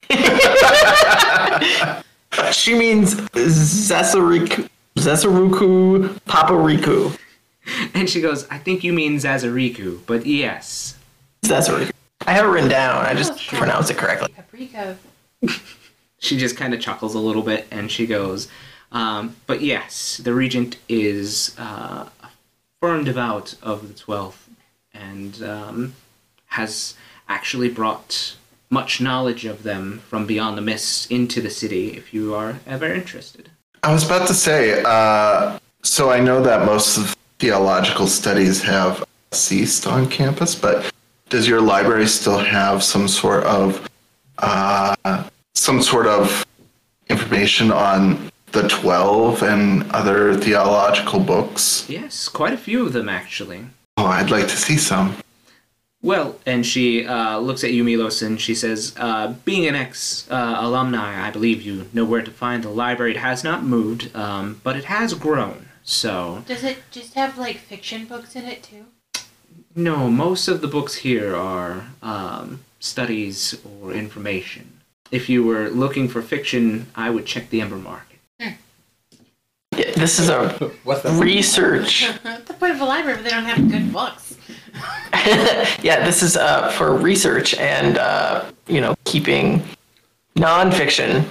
She means Zesariku, Zesaruku Papariku. And she goes, I think you mean Zazariku, but yes. Zesariku. I have it written down. I just pronounce it correctly. Paprika. She just kind of chuckles a little bit, and she goes, um, but yes, the regent is uh, a firm devout of the Twelfth, and um, has actually brought much knowledge of them from beyond the mists into the city. If you are ever interested. I was about to say, uh, so I know that most of theological studies have ceased on campus, but does your library still have some sort of uh, some sort of information on the twelve and other theological books? Yes, quite a few of them actually. Oh, I'd like to see some. Well, and she uh, looks at you, Milos, and she says, uh, "Being an ex uh, alumni, I believe you know where to find the library. It has not moved, um, but it has grown. So, Does it just have like fiction books in it too? no, most of the books here are um, studies or information. If you were looking for fiction, I would check the Ember Market. Yeah, this is a What's that? research. What's the point of a library if they don't have good books? yeah, this is uh, for research and uh, you know keeping nonfiction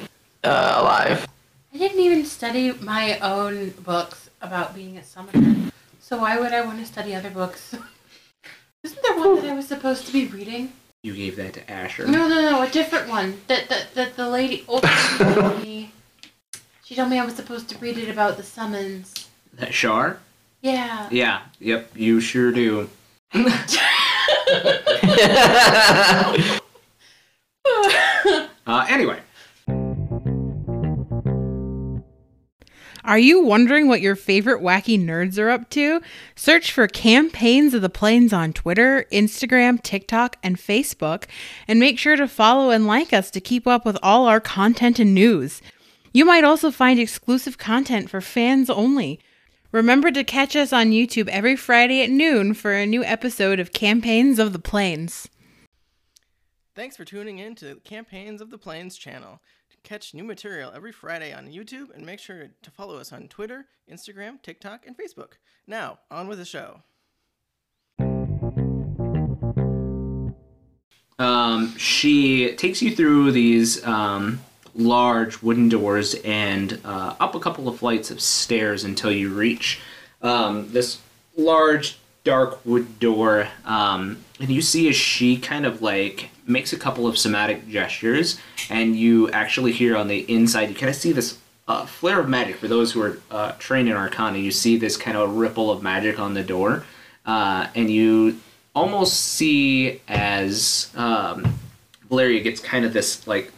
uh, alive. I didn't even study my own books about being a summoner. So why would I want to study other books? Isn't there one that I was supposed to be reading? You gave that to Asher. No, no, no, a different one. That that that the lady old lady told me. She told me I was supposed to read it about the summons. That Shar? Yeah. Yeah. Yep. You sure do. Uh, anyway. Are you wondering what your favorite wacky nerds are up to? Search for Campaigns of the Plains on Twitter, Instagram, TikTok, and Facebook, and make sure to follow and like us to keep up with all our content and news. You might also find exclusive content for fans only. Remember to catch us on YouTube every Friday at noon for a new episode of Campaigns of the Plains. Thanks for tuning in to Campaigns of the Plains channel. Catch new material every Friday on YouTube and make sure to follow us on Twitter, Instagram, TikTok, and Facebook. Now, on with the show. Um, she takes you through these um, large wooden doors and uh, up a couple of flights of stairs until you reach um, this large dark wood door. Um, and you see as she kind of like makes a couple of somatic gestures, and you actually hear on the inside, you kind of see this uh, flare of magic. For those who are uh, trained in Arcana, you see this kind of ripple of magic on the door, uh, and you almost see as um, Valeria gets kind of this like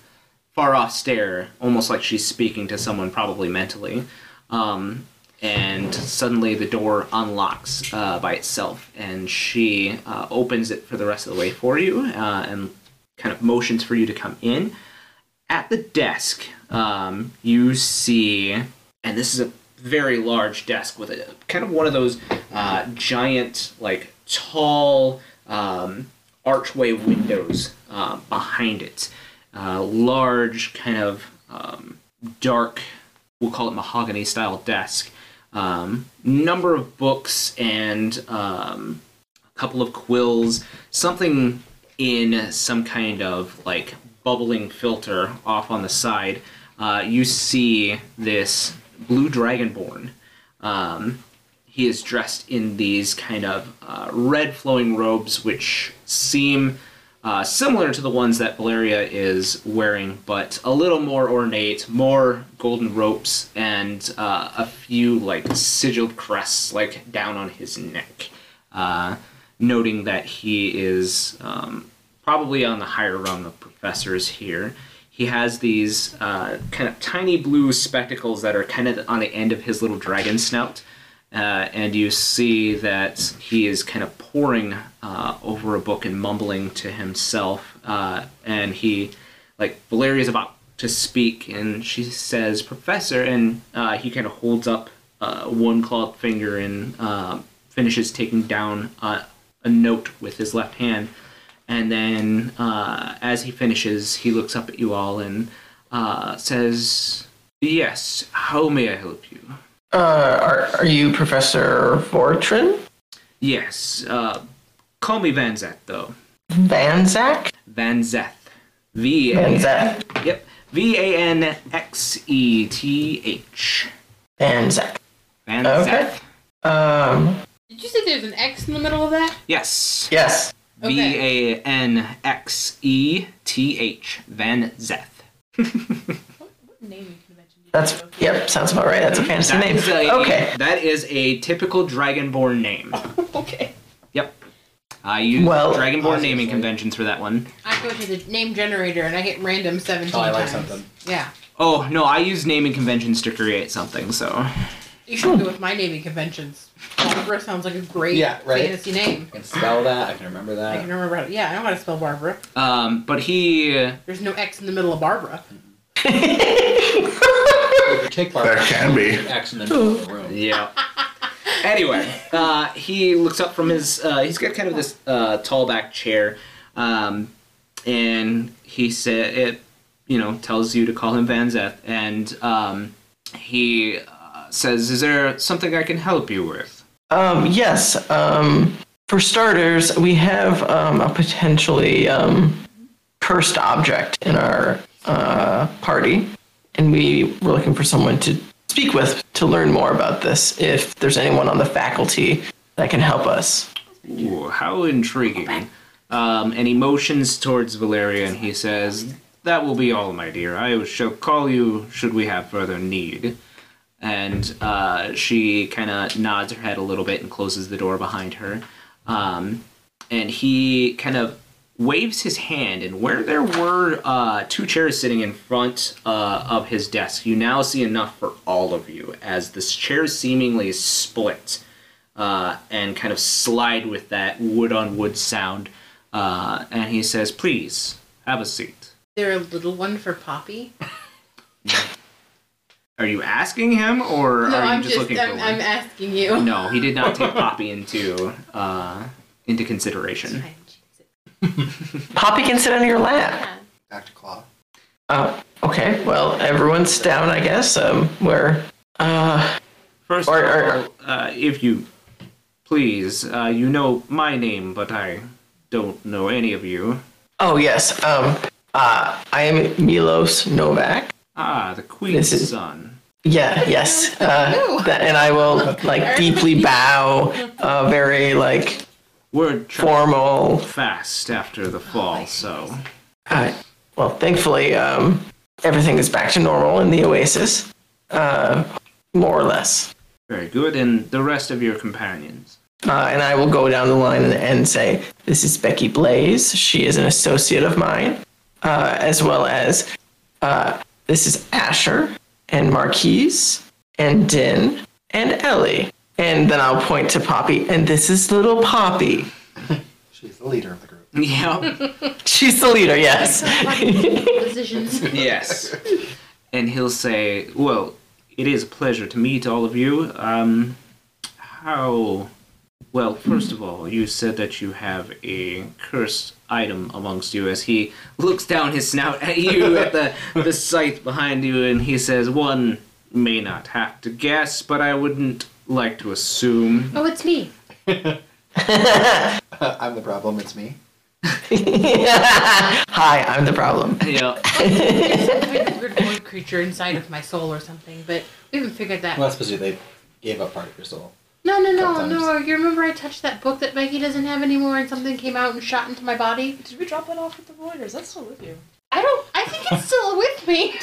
far off stare, almost like she's speaking to someone, probably mentally. Um, and suddenly the door unlocks uh, by itself, and she uh, opens it for the rest of the way for you, uh, and kind of motions for you to come in. At the desk, um, you see, and this is a very large desk with a kind of one of those uh, giant, like tall um, archway windows uh, behind it. Uh, large, kind of um, dark, we'll call it mahogany style desk. Um, number of books and um, a couple of quills, something in some kind of like bubbling filter off on the side, uh, you see this blue dragonborn. Um, he is dressed in these kind of uh, red flowing robes, which seem uh, similar to the ones that Valeria is wearing, but a little more ornate, more golden ropes, and uh, a few like sigiled crests like down on his neck, uh, noting that he is um, probably on the higher rung of professors here. He has these uh, kind of tiny blue spectacles that are kind of on the end of his little dragon snout. Uh, and you see that he is kind of poring uh, over a book and mumbling to himself. Uh, and he, like, Valeria's about to speak, and she says, Professor, and uh, he kind of holds up uh, one clawed finger and finishes taking down a note with his left hand. And then, as he finishes, he looks up at you all and says, Yes, how may I help you? Uh, are, are you Professor Vortrin? Yes, uh, call me Van Zeth, though. Van Zach? Van Zeth. V Van A. Zach. Yep. V A N X E T H. Van Zach. Van Okay. Zeth. Um, Did you say there's an X in the middle of that? Yes. yes. V A N X E T H. Van Zeth. Naming convention. did you That's, yep, sounds about right. That's a fantasy That name. is a, Okay. That is a typical Dragonborn name. Okay. Yep. I use Well- Dragonborn naming Obviously. conventions for that one. I go to the name generator and I hit random 17 Oh, I like times. something. Yeah. Oh no, I use naming conventions to create something. So You should go with my naming conventions. Barbara sounds like a great Yeah, right. fantasy name. I can spell that. I can remember that. I that. can remember how to, yeah, I know how to spell Barbara. Um, but he, There's no X in the middle of Barbara. If you take Barbara, There can be. X in the the room. yeah. Anyway, uh, he looks up from his. Uh, he's got kind of this uh, tall back chair, um, and he said it. You know, tells you to call him Van Zeth, and um, he uh, says, "Is there something I can help you with?" Um, yes. Um, for starters, we have um, a potentially um, cursed object in our uh, party, and we were looking for someone to speak with to learn more about this. If there's anyone on the faculty that can help us. Ooh, how intriguing. Um, and he motions towards Valeria and he says, That will be all, my dear. I shall call you should we have further need. And uh, she kind of nods her head a little bit and closes the door behind her. Um, and he kind of waves his hand, and where there were uh, two chairs sitting in front uh, of his desk, you now see enough for all of you as the chairs seemingly split uh, and kind of slide with that wood on wood sound. Uh, and he says, Please, have a seat. There a little one for Poppy? Are you asking him, or No, are you I'm just, just, looking for I'm, one? I'm asking you. No, he did not take Poppy into uh, into consideration. Poppy can sit on your lap. Back to Claw. Uh, okay. Well, everyone's down, I guess. Um, where? Uh, First Or- of or- uh, if you please, uh, you know my name, but I don't know any of you. oh yes. Um, uh, I am Milos Novak. Ah, the Queen's is- son. Yeah, yes. Uh, that, and I will like deeply bow, uh, very like Word traveled formal. fast after the fall, so Uh, well, thankfully, um, everything is back to normal in the Oasis, uh, more or less. very good. And the rest of your companions. Uh, and I will go down the line and, and say, "This is Becky Blaize. She is an associate of mine, uh, as well as uh, this is Asher and Marquies and Din and Ellie." And then I'll point to Poppy, and this is little Poppy. She's the leader of the group. Yeah. She's the leader, yes. Decisions. yes. And he'll say, "Well, it is a pleasure to meet all of you. Um, how? Well, first of all, you said that you have a cursed item amongst you." As he looks down his snout at you at the the sight behind you, and he says, "One may not have to guess, but I wouldn't like to assume." Oh, it's me. I'm the problem. It's me. Hi, I'm the problem. Yeah. Some kind of weird void creature inside of my soul or something, but we haven't figured that. Well, that's supposed to be they gave up part of your soul. No, no, no, Sometimes. no. You remember I touched that book that Becky doesn't have anymore, and something came out and shot into my body. Did we drop it off at the void, or is that still with you? I don't. I think it's still with me.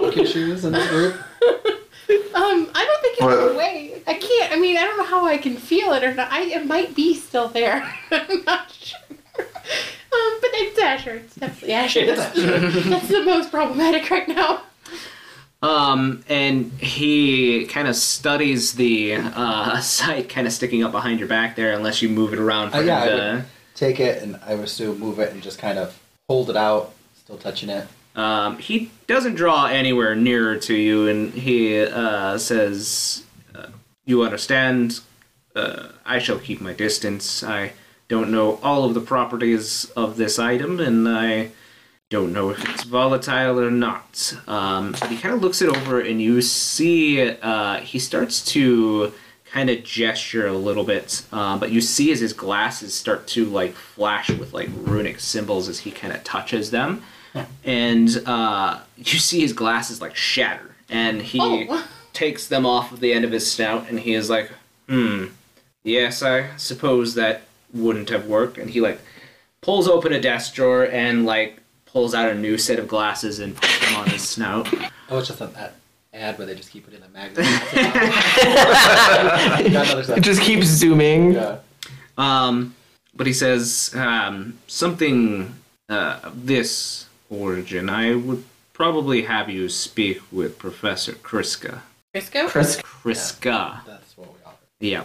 Book issues in the group. Um, I don't think it What? went away. I can't. I mean, I don't know how I can feel it or not. I it might be still there. I'm not sure. Um, but it's Asher. It's definitely Asher. That's, that's the most problematic right now. Um, and he kind of studies the uh, site kind of sticking up behind your back there, unless you move it around for Uh, yeah, I him would take it and I would assume move it and just kind of hold it out, still touching it. Um, he doesn't draw anywhere nearer to you, and he uh, says, uh, "You understand? Uh, I shall keep my distance. I don't know all of the properties of this item, and I don't know if it's volatile or not." Um, but he kind of looks it over, and you see uh, he starts to kind of gesture a little bit, uh, but you see as his glasses start to like flash with like runic symbols as he kind of touches them and uh, you see his glasses like shatter, and he Oh. takes them off of the end of his snout, and he is like, "Hmm, yes, I suppose that wouldn't have worked." And he like pulls open a desk drawer and like pulls out a new set of glasses and puts them on his snout. Oh, it's just an that ad where they just keep putting the magnet. Got It just keeps zooming. Yeah. Um, but he says um, something uh, this origin. I would probably have you speak with Professor Kriska. Crisco? Chris, Kriska. That's what we offer. Yeah.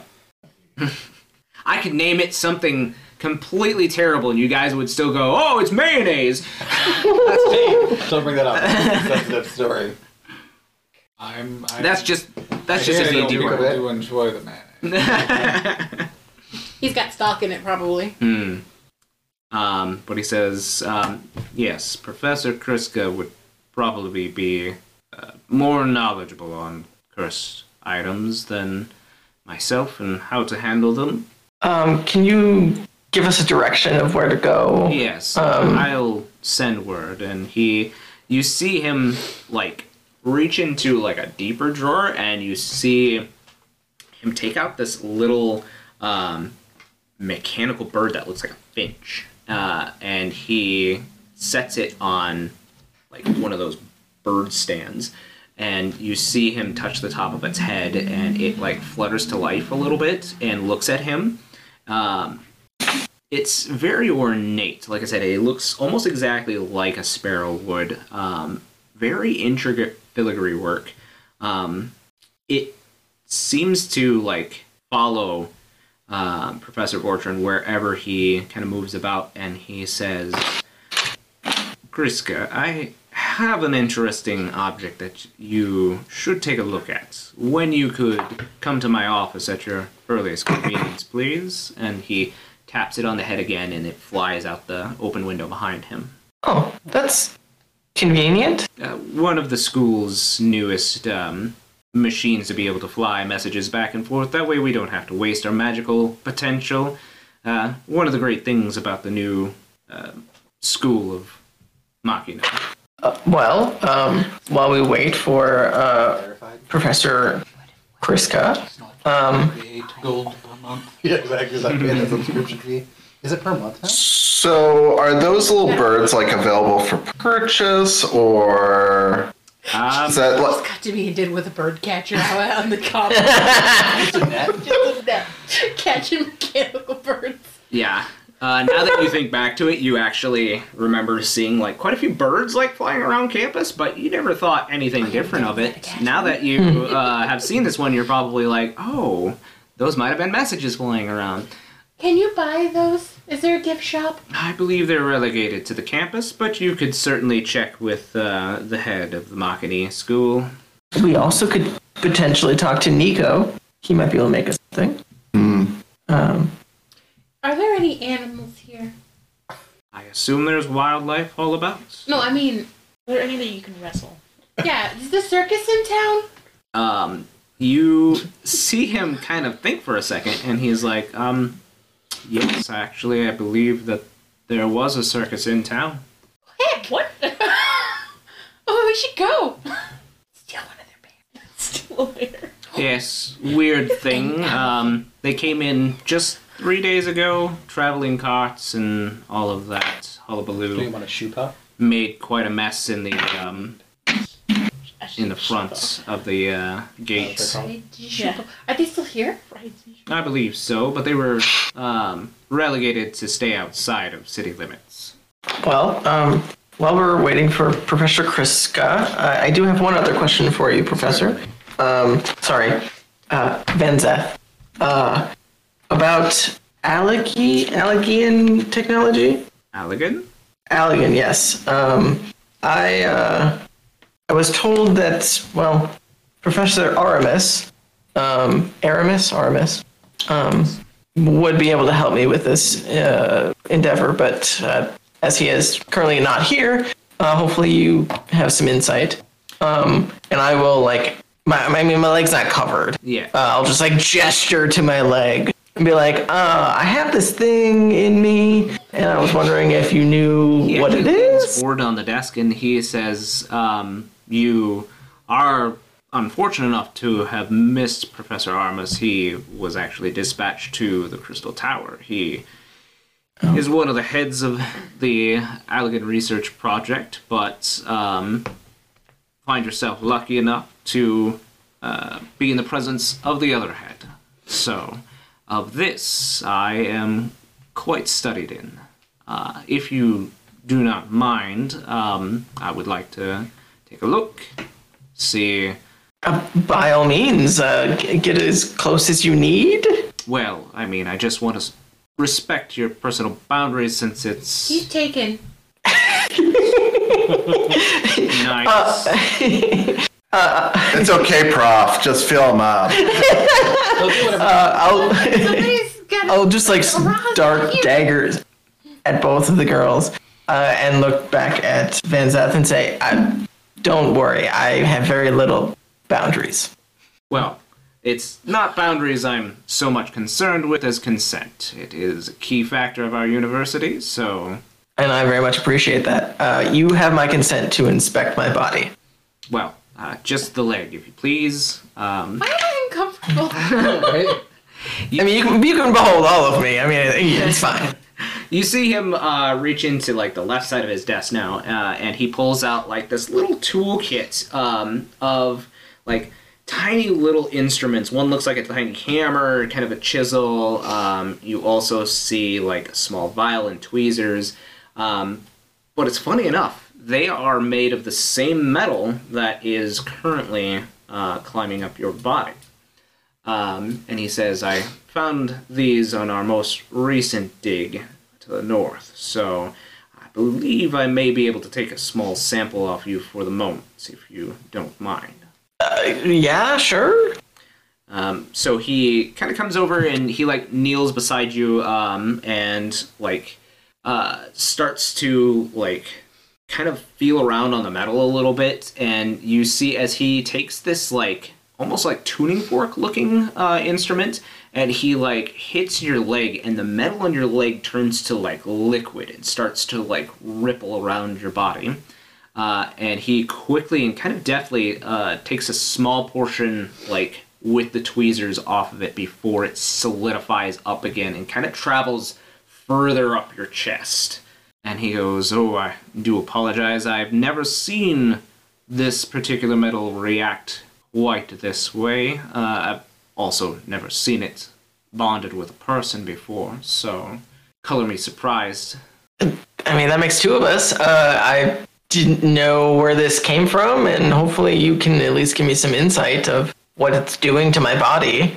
I could name it something completely terrible, and you guys would still go, "Oh, it's mayonnaise." Don't bring that up. It's a story. I'm. I, That's just that's I just a really D&D do, word. word. do enjoy the mayonnaise. He's got stock in it, probably. Hmm. Um, but he says, um, yes, Professor Kriska would probably be uh, more knowledgeable on cursed items than myself and how to handle them. um, can you give us a direction of where to go? Yes, Um, I'll send word. And he, you see him like reach into like a deeper drawer, and you see him take out this little um, mechanical bird that looks like a finch, uh, and he sets it on like one of those bird stands. And you see him touch the top of its head, and it like flutters to life a little bit and looks at him. Um, it's very ornate. Like I said, it looks almost exactly like a sparrow would. Um, very intricate filigree work. Um, it seems to like follow um, Professor Vortrin wherever he kind of moves about, and he says, "Kriska, I have an interesting object that you should take a look at. When you could come to my office at your earliest convenience, please." And he taps it on the head again, and it flies out the open window behind him. Oh, that's convenient. Uh, one of the school's newest um, machines to be able to fly messages back and forth. That way, we don't have to waste our magical potential. Uh, one of the great things about the new uh, school of Machina. Uh, well, um, while we wait for uh, Professor Kriska, um, Eight gold per month. Yeah, exactly. Is that paying a subscription fee? Is it per month now? So, are those little birds like available for purchase, or Um, is that like, Got to be did with a bird catcher out on the cop. Just a net? Just a net. Catching mechanical birds. yeah. Uh, now that you think back to it, you actually remember seeing like quite a few birds like flying around campus, but you never thought anything different of it. Now that you uh, have seen this one, you're probably like, oh, those might have been messages flying around. Can you buy those? Is there a gift shop? I believe they're relegated to the campus, but you could certainly check with uh, the head of the Machini school. we also could potentially talk to Nico. He might be able to make us something. Um, Are there any animals here? I assume there's wildlife all about. No, I mean, Are there any that you can wrestle? yeah, is the circus in town? Um, you see him kind of think for a second, and he's like, um, Yes, actually, I believe that there was a circus in town. Heck! What? Oh, we should go. Steal one of their bears. Steal a bear. Yes, weird thing. Um, they came in just three days ago, traveling carts and all of that Do you hullabaloo. want a shoe pup? Made quite a mess in the um, in the front of the uh, gates. Did you shoot Yeah. Are they still here? Right. I believe so, but they were um, relegated to stay outside of city limits. Well, um, while we're waiting for Professor Kriska, I, I do have one other question for you, Professor. Um, sorry, uh, Van Uh, about Allergy, Allergian technology? Allegan? Allegan, yes. Um, I, uh, I was told that, well, Professor Aramis, um, Aramis, Aramis, um, would be able to help me with this uh, endeavor, but uh, as he is currently not here, uh, hopefully you have some insight. Um, and I will like, my, I mean, my leg's not covered. Yeah. Uh, I'll just like gesture to my leg and be like, uh, I have this thing in me, and I was wondering if you knew Yeah, what it is." it leans is. forward on the desk and he says, um, "You are unfortunate enough to have missed Professor Armas. He was actually dispatched to the Crystal Tower. He is one of the heads of the Allegan Research Project, but um, find yourself lucky enough to uh, be in the presence of the other head. So, of this, I am quite studied in." Uh, if you do not mind, um, I would like to take a look, see. Uh, by all means, uh, get as close as you need. Well, I mean, I just want to respect your personal boundaries since it's He's taken. nice. It's okay, Prof. Just fill him up. Uh, I'll, I'll just like s- dart daggers at both of the girls uh, and look back at Van Zeth and say, I, "Don't worry, I have very little boundaries." well, it's not boundaries I'm so much concerned with as consent. It is a key factor of our university, so, And I very much appreciate that. Uh, you have my consent to inspect my body. well, uh, just the leg, if you please. Um, Why am I uncomfortable? right? I mean, you can, you can behold all of me. I mean, it's fine. You see him uh, reach into like the left side of his desk now, uh, and he pulls out like this little toolkit um, of like tiny little instruments. One looks like a tiny hammer, kind of a chisel. Um, you also see like small vial and tweezers. Um, but it's funny enough, they are made of the same metal that is currently uh, climbing up your body. Um, and he says, I found these on our most recent dig to the north, so I believe I may be able to take a small sample off you for the moment, if you don't mind. Uh, yeah, sure. Um, so he kind of comes over and he like kneels beside you um, and like uh, starts to like kind of feel around on the metal a little bit and you see as he takes this like almost like tuning fork looking uh, instrument and he like hits your leg and the metal on your leg turns to like liquid and starts to like ripple around your body uh, and he quickly and kind of deftly uh, takes a small portion, like with the tweezers off of it before it solidifies up again and kind of travels further up your chest. And he goes, Oh, I do apologize. I've never seen this particular metal react quite this way. Uh, I've also never seen it bonded with a person before, so color me surprised. I mean, that makes two of us. Uh, I didn't know where this came from, and hopefully, you can at least give me some insight of what it's doing to my body.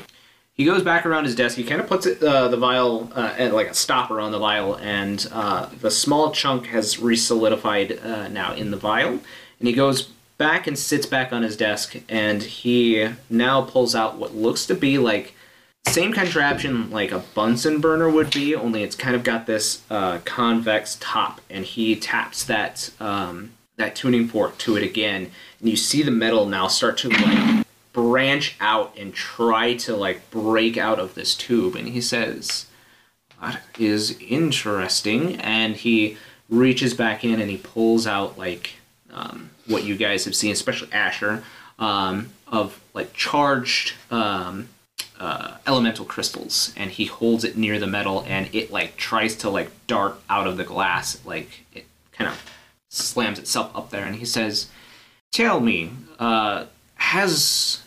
He goes back around his desk. He kind of puts it, uh, the vial, uh, like a stopper on the vial, and uh, the small chunk has re-solidified uh, now in the vial. And he goes back and sits back on his desk, and he now pulls out what looks to be like same contraption like a Bunsen burner would be, only it's kind of got this uh, convex top, and he taps that um, that tuning fork to it again, and you see the metal now start to like branch out and try to like break out of this tube, and he says, that is interesting. And he reaches back in and he pulls out like um, what you guys have seen, especially Asher, um, of like charged um, uh, elemental crystals, and he holds it near the metal, and it like tries to like dart out of the glass, like it kind of slams itself up there, and he says, "Tell me, uh, has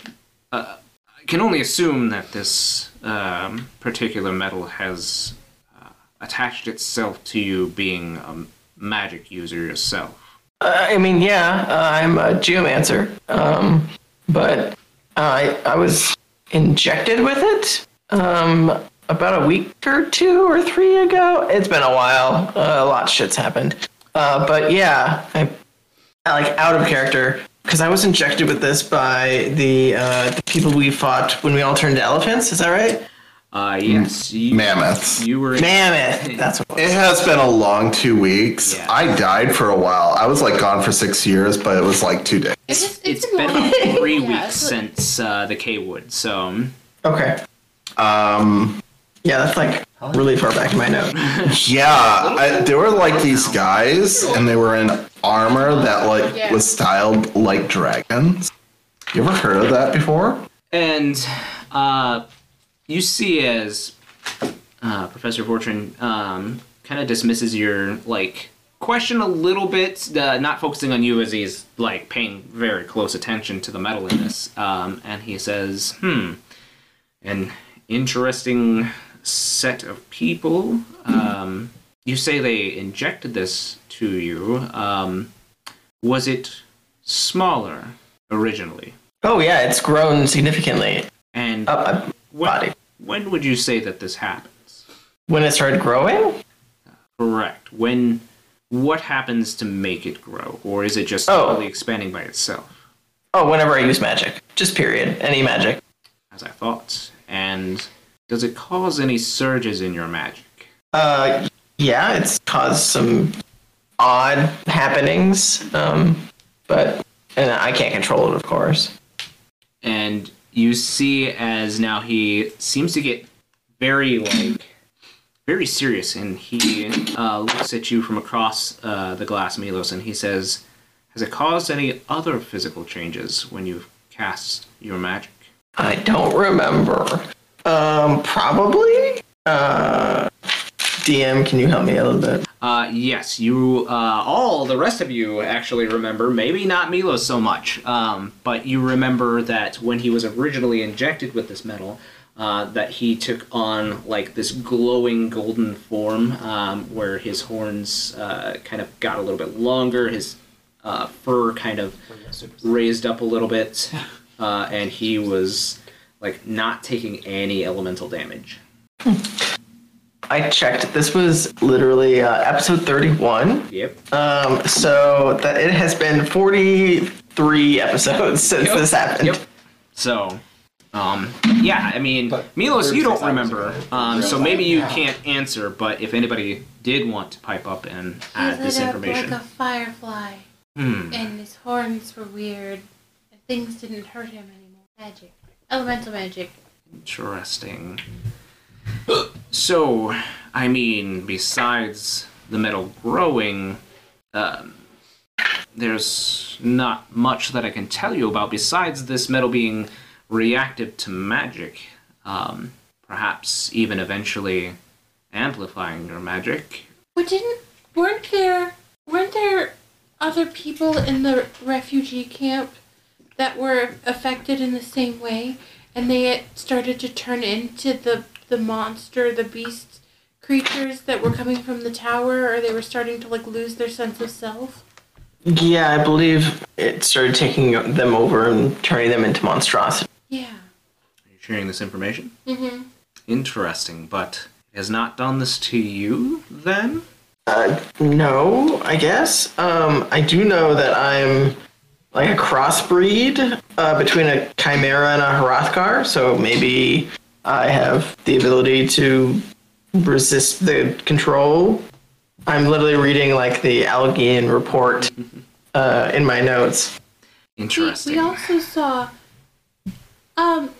uh, I can only assume that this um, particular metal has uh, attached itself to you being a magic user yourself." Uh, I mean, yeah, uh, I'm a geomancer, um, but I I was injected with it um, about a week or two or three ago. It's been a while. Uh, a lot of shit's happened. Uh, but yeah, I, like out of character because I was injected with this by the uh, the people we fought when we all turned to elephants. Is that right? Uh, yes, you, Mammoths. You were Mammoth. That's what. It It has been a long two weeks. Yeah. I died for a while. I was like gone for six years, but it was like two days. It's, it's it's been about three Yeah, weeks it's since uh, the K Wood, so Okay. Um, Yeah, that's like really far back in my note. yeah, I, there were like these guys, and they were in armor that like Yeah. was styled like dragons. You ever heard of that before? and uh, you see as uh, Professor Vortrin um, kind of dismisses your like question a little bit, uh, not focusing on you as he's like paying very close attention to the metal in this, um, and he says, "Hmm, an interesting set of people. Um, you say they injected this to you. Um, was it smaller originally?" Oh yeah, it's grown significantly And up my when, body. when would you say that this happens? When it started growing? Correct. When what happens to make it grow, or is it just Oh. slowly expanding by itself? Oh, whenever I use magic. Just period. Any magic. As I thought. And does it cause any surges in your magic? Uh, yeah, it's caused some odd happenings. Um, but and I can't control it, of course. And you see as now he seems to get very like very serious, and he uh, looks at you from across uh, the glass, Milos, and he says, "Has it caused any other physical changes when you cast your magic?" I don't remember. Um, probably. Uh, DM, can you help me a little bit? Uh, yes, you, uh, all the rest of you actually remember, maybe not Milos so much, um, but you remember that when he was originally injected with this metal, uh, that he took on, like, this glowing golden form, um, where his horns, uh, kind of got a little bit longer, his, uh, fur kind of raised up a little bit, uh, and he was, like, not taking any elemental damage. I checked. This was literally uh, episode 31. Yep. Um, so that it has been 43 episodes since Yep. this happened. Yep. So, um, yeah, I mean, But Milos, you don't remember, um, so maybe you Yeah. can't answer. But if anybody did want to pipe up and He add this lit up information, like a firefly, hmm, and his horns were weird, and things didn't hurt him anymore. Magic, elemental magic. interesting. So, I mean, besides the metal growing, um, there's not much that I can tell you about besides this metal being reactive to magic. Um, perhaps even eventually amplifying your magic. But didn't weren't there weren't there other people in the refugee camp that were affected in the same way, and they started to turn into the the monster, the beast creatures that were coming from the tower, or they were starting to like lose their sense of self. Yeah, I believe it started taking them over and turning them into monstrosity. Yeah. Are you sharing this information? Mm-hmm. Interesting, but it has not done this to you then? Uh, no, I guess. Um, I do know that I'm like a crossbreed uh, between a chimera and a Hrothgar, so maybe I have the ability to resist the control. I'm literally reading like the Algian report uh, in my notes. We, Interesting. we also saw, um,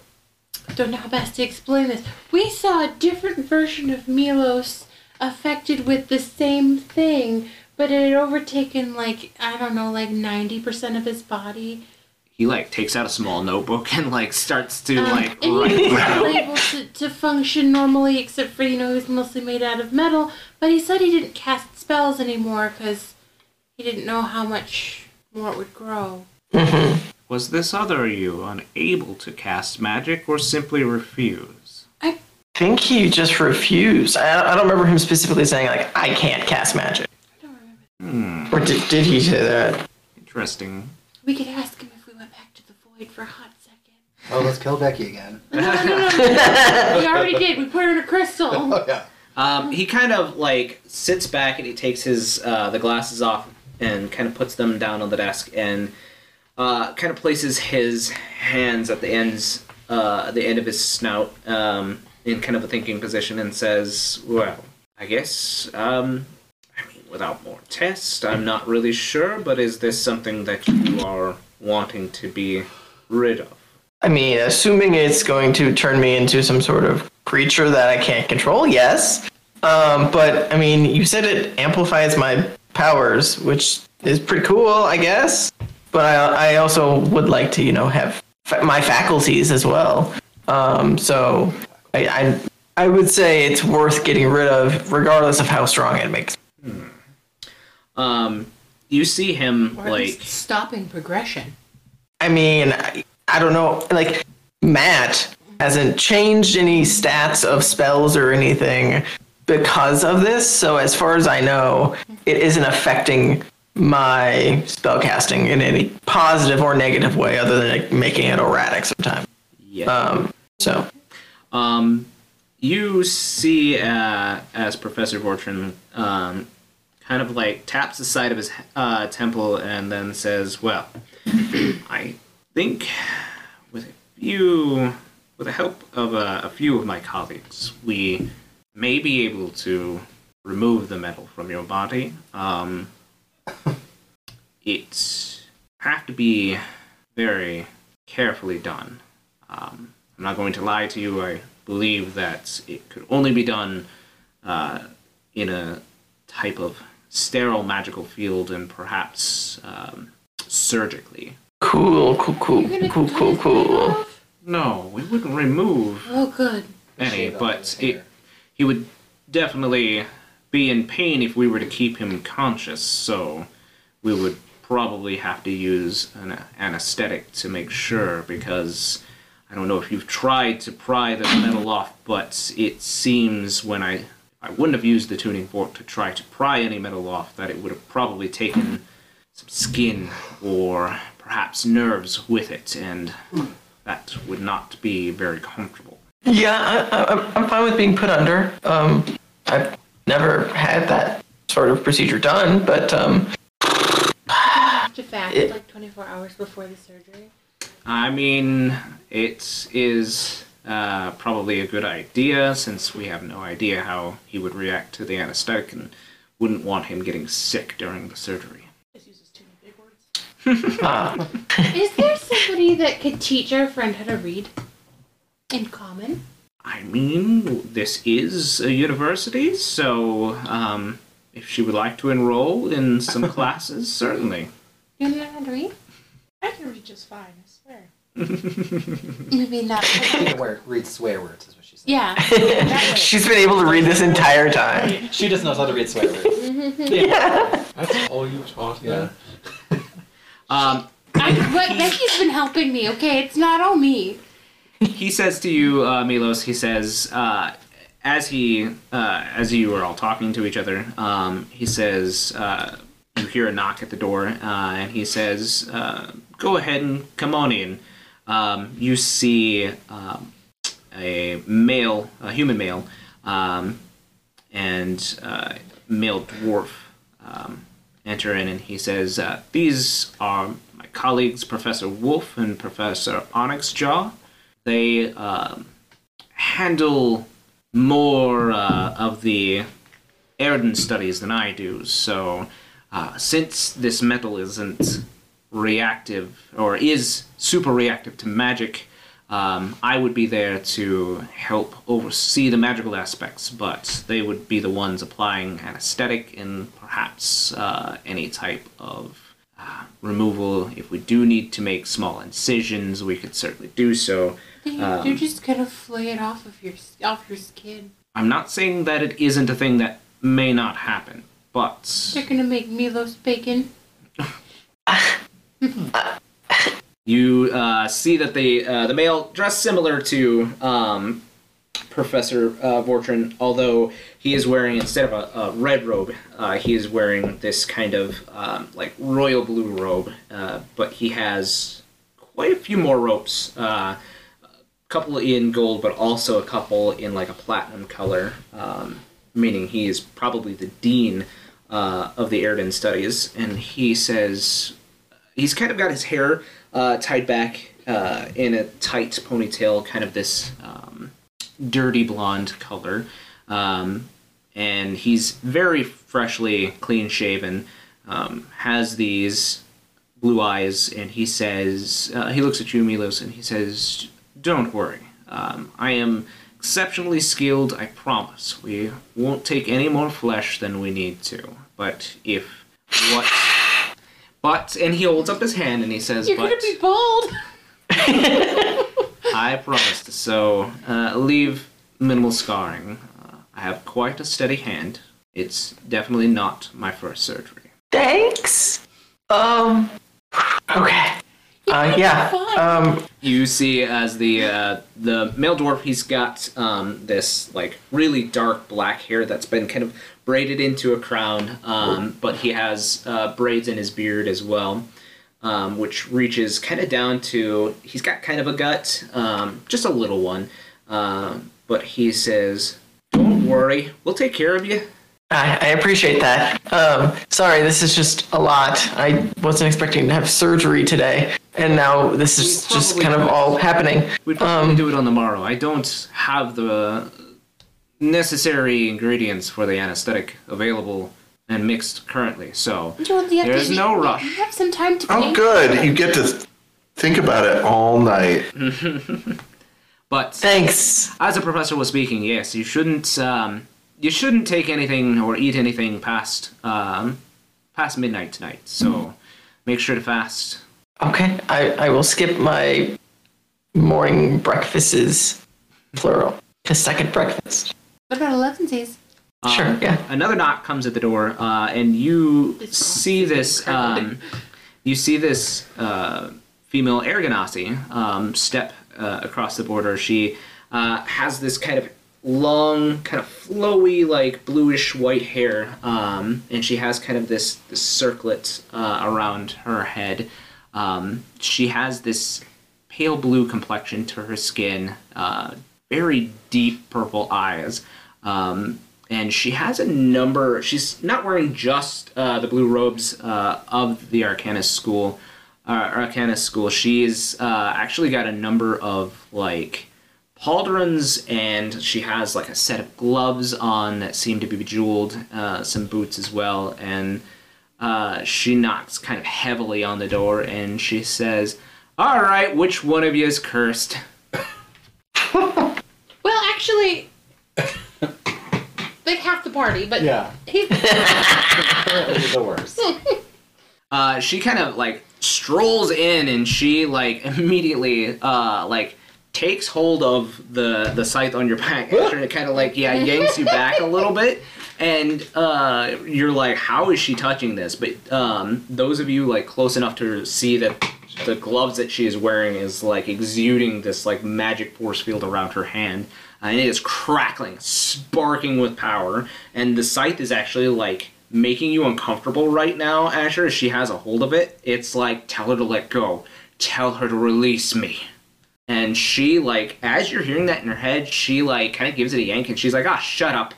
don't know how best to explain this. We saw a different version of Milos affected with the same thing, but it had overtaken like I don't know, like ninety percent of his body. He like takes out a small notebook and like starts to Um, like and write. he was still able to, to function normally, except for you know he was mostly made out of metal. But he said he didn't cast spells anymore because he didn't know how much more it would grow. Was this other you unable to cast magic or simply refuse? I think he just refused. I, I don't remember him specifically saying like I can't cast magic. I don't remember. Hmm. Or did, did he say that? Interesting. We could ask him if we went back to the void for a hot second. Oh, let's kill Becky again. No, no, no, no. we already did. We put her in a crystal. Oh yeah. Um, he kind of like sits back and he takes his uh, the glasses off and kind of puts them down on the desk and uh, kind of places his hands at the ends uh, the end of his snout um, in kind of a thinking position and says, "Well, I guess um, I mean without more tests, I'm not really sure, but is this something that you are wanting to be rid of?" I mean, assuming it's going to turn me into some sort of creature that I can't control, yes. Um, but I mean, you said it amplifies my powers, which is pretty cool, I guess. But I, I also would like to, you know, have fa- my faculties as well. Um, so I, I, I would say it's worth getting rid of, regardless of how strong it makes. Um, you see him Or like. stopping progression. I mean, I, I don't know. Like, Matt hasn't changed any stats of spells or anything because of this. So, as far as I know, it isn't affecting my spellcasting in any positive or negative way other than like, making it erratic sometimes. Yeah. Um, so, Um, you see uh, as Professor Vortrin um, kind of like taps the side of his uh, temple and then says, "Well, I think with a few, with the help of a few of my colleagues, we may be able to remove the metal from your body. Um, it have to be very carefully done." Um, I'm not going to lie to you. I believe that it could only be done uh, in a type of sterile magical field and perhaps um, surgically. cool, cool, cool, cool, cool, cool. No, we wouldn't remove Oh, good. any, but his it, he would definitely be in pain if we were to keep him conscious. So we would probably have to use an anesthetic to make sure because I don't know if you've tried to pry the metal off, but it seems when I I wouldn't have used the tuning fork to try to pry any metal off that it would have probably taken some skin or perhaps nerves with it, and that would not be very comfortable. Yeah, I, I, I'm- I'm fine with being put under. Um, I've never had that sort of procedure done, but um, Have to fast It- like 24 hours before the surgery. I mean, it is uh, probably a good idea since we have no idea how he would react to the anesthetic and wouldn't want him getting sick during the surgery. Just uses too many big words. Uh, Is there somebody that could teach our friend how to read in common? I mean, this is a university, so um, if she would like to enroll in some classes, certainly. You know how to read? I can read just fine, I swear. Maybe not. She read swear words, is what she said. yeah. she's been able to read this entire time. She just knows how to read swear words. That's all you taught Yeah. her? Um, I, but Becky's been helping me. Okay, it's not all me. he says to you, uh, Milos. He says, uh, as he, uh, as you are all talking to each other, um, he says, uh, you hear a knock at the door, uh, and he says, uh, "Go ahead and come on in." Um, you see um, a male, a human male, um, and uh, male dwarf um, enter in, and he says, uh, "These are my colleagues, Professor Wolf and Professor Onyxjaw. They um, handle more uh, of the Erden studies than I do. So, uh, since this metal isn't reactive or is super reactive to magic, Um, I would be there to help oversee the magical aspects, but they would be the ones applying anesthetic and perhaps uh, any type of uh, removal. If we do need to make small incisions, we could certainly do so. They- Um, They're just gonna flay it off of your off your skin. I'm not saying that it isn't a thing that may not happen, but They're gonna make Milos bacon. you uh, see that the uh, the male dressed similar to um, Professor uh, although he is wearing instead of a, a red robe, uh, he is wearing this kind of um, like royal blue robe, uh, but he has quite a few more ropes. Uh, a couple in gold, but also a couple in like a platinum color, um, meaning he is probably the dean of the Erden studies. And he says he's kind of got his hair uh, tied back uh, in a tight ponytail, kind of this um, dirty blonde color. Um, and he's very freshly clean shaven, um, has these blue eyes, and he says, uh, he looks at you, Milos, and he says, Don't worry. Um, I am exceptionally skilled, I promise. We won't take any more flesh than we need to. But if what. But, and he holds up his hand and he says, You're But gonna be bald. I promised. So, uh, leave minimal scarring. Uh, I have quite a steady hand. It's definitely not my first surgery. Thanks. Um. Okay. Uh, yeah. Um. You see, as the uh, the male dwarf, he's got um, this like really dark black hair that's been kind of braided into a crown, um, but he has uh, braids in his beard as well, um, which reaches kind of down to. He's got kind of a gut, um, just a little one, uh, but he says, "Don't worry, we'll take care of you." I, I appreciate that. Um, sorry, this is just a lot. I wasn't expecting to have surgery today, and now this is just probably kind of all happening. We'd probably Um, do it on the morrow. I don't have the necessary ingredients for the anesthetic available and mixed currently, so Joel, there's to, no rush. You have some time to Oh, think. good. You get to think about it all night. But Thanks. as the professor was speaking, yes, you shouldn't um, you shouldn't take anything or eat anything past um, past midnight tonight. So make sure to fast. Okay, I, I will skip my morning breakfasts, plural. A second breakfast. What about elevensies? Um, Sure, yeah. Another knock comes at the door, uh, and you see this. Um, you see this uh, female Air Genasi um, step uh, across the border. She uh, has this kind of long, kind of flowy, like bluish white hair, um, and she has kind of this this circlet uh, around her head. Um, she has this pale blue complexion to her skin, uh, very deep purple eyes. Um, and she has a number. She's not wearing just uh, the blue robes uh, of the Arcanist school. Uh, Arcanist school. She's uh, actually got a number of like pauldrons, and she has like a set of gloves on that seem to be bejeweled. Uh, some boots as well, and uh, she knocks kind of heavily on the door, and she says, "All right, which one of you is cursed?" Well, actually, like half the party, but Yeah. he, Apparently the worst. uh, she kind of like strolls in and she like immediately uh, like takes hold of the the scythe on your back and it kind of like yeah yanks you back a little bit and uh, you're like how is she touching this? But um, those of you like close enough to see that the gloves that she is wearing is like exuding this like magic force field around her hand and it is crackling sparking with power. And the scythe is actually like making you uncomfortable right now asher as she has a hold of it. It's like tell her to let go. Tell her to release me. And she like as you're hearing that in her head she like kind of gives it a yank and she's like ah shut up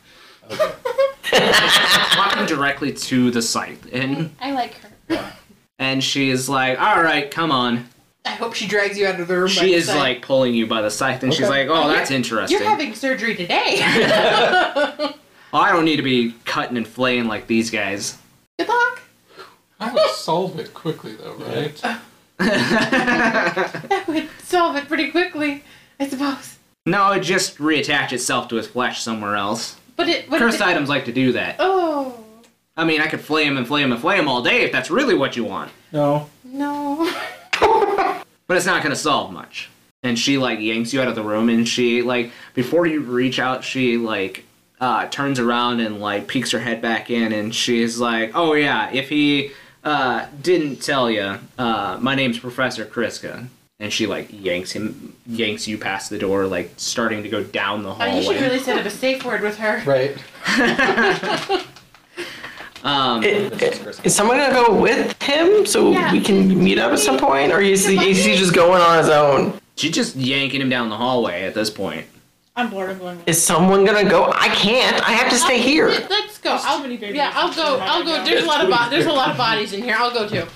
talking directly to the scythe and I like her. and she's like all right come on I hope she drags you out of the room. by she the is side. like pulling you by the scythe and she's like oh You're- that's interesting You're having surgery today. Oh, i don't need to be cutting and flaying like these guys Good luck. I would solve it quickly though, right? That would solve it pretty quickly, I suppose. No, it just reattach itself to his flesh somewhere else. But it. But Cursed it, items like to do that. Oh I mean, I could flame him and flame and flame all day if that's really what you want. No. no. But it's not gonna solve much. And she like yanks you out of the room and she like before you reach out, she like uh, turns around and like peeks her head back in and she's like, Oh yeah, if he uh, didn't tell you, uh, my name's Professor Kriska. And she like yanks him, yanks you past the door, like starting to go down the Oh, hallway. you should really set up a safe word with her. Right. um, I- I- Is someone gonna go with him so Yeah. we can meet up at some point, or is he, is he just going on his own? she's just yanking him down the hallway at this point. I'm bored. I'm going. Is someone gonna go? I can't. I have to stay here. Let- Let's go. There's too I'll, many babies. yeah, I'll go. I'm I'll go. There's a lot of bo- there's a lot of bodies in here. I'll go too.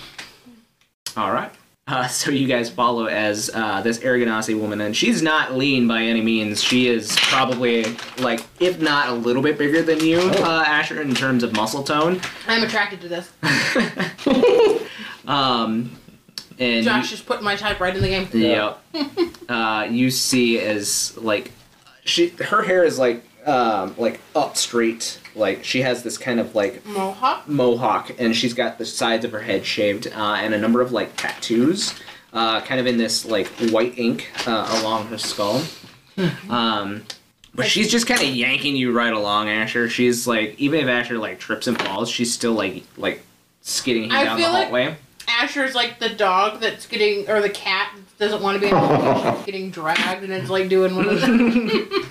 All right. Uh, so you guys follow as uh, this Air Genasi woman, and she's not lean by any means. She is probably like, if not a little bit bigger than you, uh, Asher, in terms of muscle tone. I'm attracted to this. Um, and Josh you, just put my type right in the game. Yep. uh, you see as like she her hair is like um, like up straight. Like she has this kind of like Mohawk. mohawk, and she's got the sides of her head shaved, uh, and a number of like tattoos, uh, kind of in this like white ink uh, along her skull. um, but she's just kind of yanking you right along, Asher. She's like, even if Asher like trips and falls, she's still like like skidding him I down the feel like- hallway. Asher's like the dog that's getting, or the cat doesn't want to be in the. She's getting dragged, and it's like doing one of the.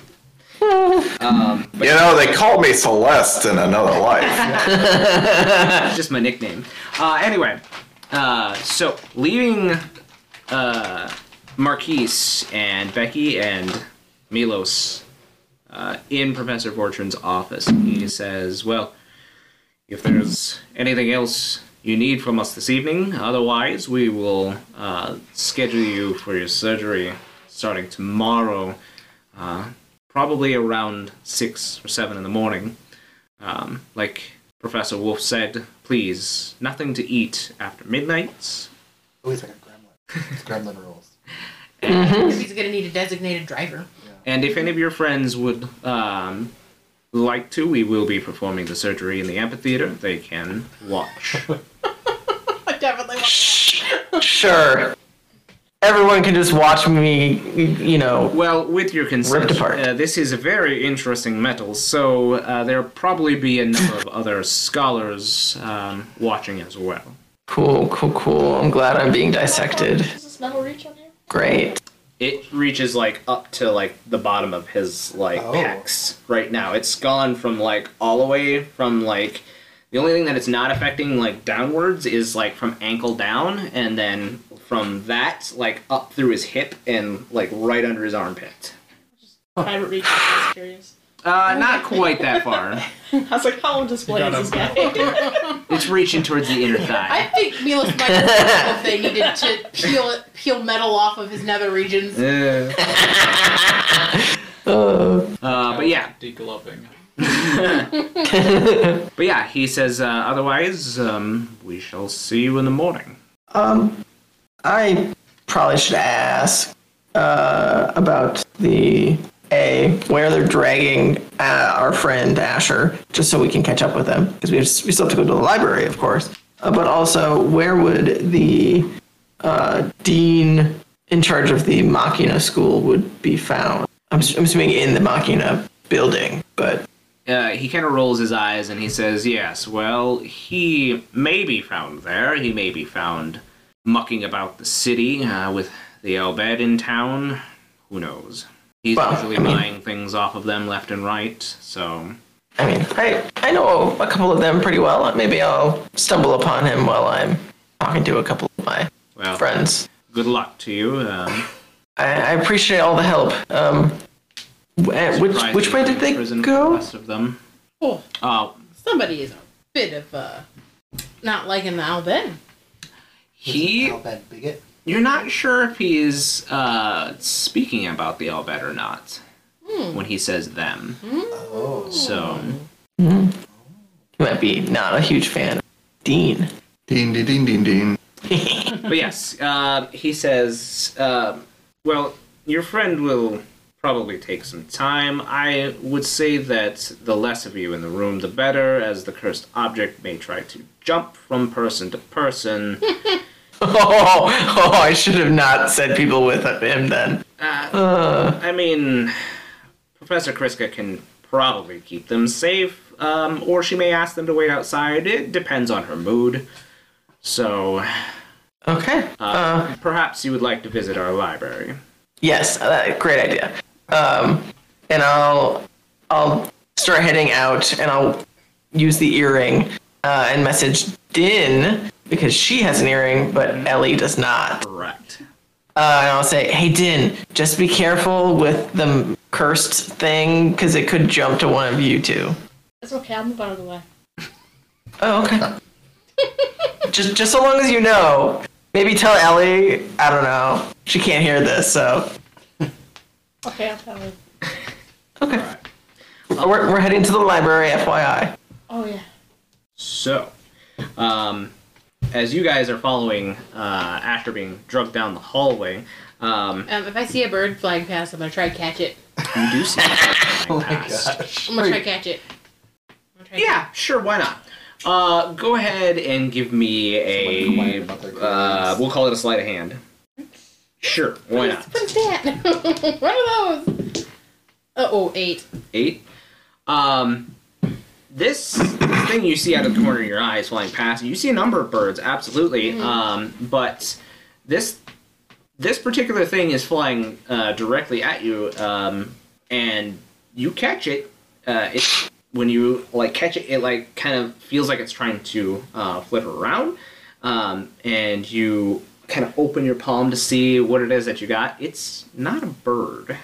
Um, You know, they called me Celeste in another life. That's just my nickname. Uh, anyway, uh, so leaving uh, Marquies and Becky and Milos uh, in Professor Vortrin's office, he says, Well, if there's anything else you need from us this evening, otherwise, we will uh, schedule you for your surgery starting tomorrow, uh, probably around 6 or 7 in the morning. Um, like Professor Wolf said, please, nothing to eat after midnight. Oh, he's like a gremlin. It's gremlin rules. He's gonna need a designated driver. And if any of your friends would um, like to, we will be performing the surgery in the amphitheater. They can watch. I definitely want. Sure. Everyone can just watch me, you know. well, with your consent, Ripped apart. Uh, this is a very interesting metal, so uh, there'll probably be a number of other scholars um, watching as well. Cool, cool, cool. I'm glad I'm being dissected. Does this metal reach on you? Great. It reaches like up to like the bottom of his like Oh. pecs right now. It's gone from like all the way from like the only thing that it's not affecting like downwards is like from ankle down and then from that like up through his hip and like right under his armpit. Just private reach. I was curious. Uh, not quite that far. I was like, how on display is this guy? It's reaching towards the inner thigh. I thigh. think Milos might have if they needed to peel it, peel metal off of his nether regions. Uh, uh, but yeah, Degloving. but yeah, he says uh, otherwise um, we shall see you in the morning. um, I probably should ask uh, about the A, where they're dragging uh, our friend Asher, just so we can catch up with them, because we, we still have to go to the library, of course. Uh, but also, where would the uh, dean in charge of the Machina school would be found? I'm, I'm assuming in the Machina building, but Uh, he kind of rolls his eyes and he says, Yes, well, he may be found there. He may be found mucking about the city uh, with the Al Bhed in town. Who knows? He's Well, usually I mean- buying things off of them left and right, so. I mean, I, I know a couple of them pretty well. Maybe I'll stumble upon him while I'm talking to a couple of my Well, friends. good luck to you. Um, I, I appreciate all the help. Um, eh, which surprised which you way were did they prison for The go? rest of them. Oh, Oh, somebody is a bit of uh, not liking the Al Bhed. He. Al Bhed bigot. You're not sure if he's uh, speaking about the Al Bhed or not when he says them. Oh. So. He might be not a huge fan. of Dean. Ding, Dean, Dean, ding, ding. But yes, uh, he says, uh, Well, your friend will probably take some time. I would say that the less of you in the room, the better, as the cursed object may try to jump from person to person. Oh, oh, I should have not said people with him then. Uh, I mean, Professor Kriska can probably keep them safe, um, or she may ask them to wait outside. It depends on her mood. So, okay. uh, Uh, perhaps you would like to visit our library. yes, uh, great idea. Um, and I'll I'll start heading out, and I'll use the earring uh, and message Din because she has an earring, but Ellie does not. Correct. Uh, and I'll say, "Hey Din, just be careful with the cursed thing because it could jump to one of you two." It's okay. I'll move out of the way. Oh, okay. just just so long as you know. Maybe tell Ellie. I don't know. She can't hear this, so Okay, I'll tell her. okay. Uh, We're we're heading to the library, FYI. Oh yeah. So, um, as you guys are following uh, after being drugged down the hallway, um, Um, if I see a bird flying past, I'm gonna try to catch it. you do see. Oh my gosh. I'm gonna try to catch it. I'm gonna Yeah, sure, why not? Uh, go ahead and give me a. complained about their Uh, we'll call it a sleight of hand. Sure, why not? What's that? what are those? Uh oh, eight. Eight. Um, this thing you see out of the corner of your eye is flying past you. See a number of birds, absolutely. Um, but this this particular thing is flying uh, directly at you, um, and you catch it. Uh, it when you like catch it, it like kind of feels like it's trying to uh, flip around, um, and you kind of open your palm to see what it is that you got. It's not a bird.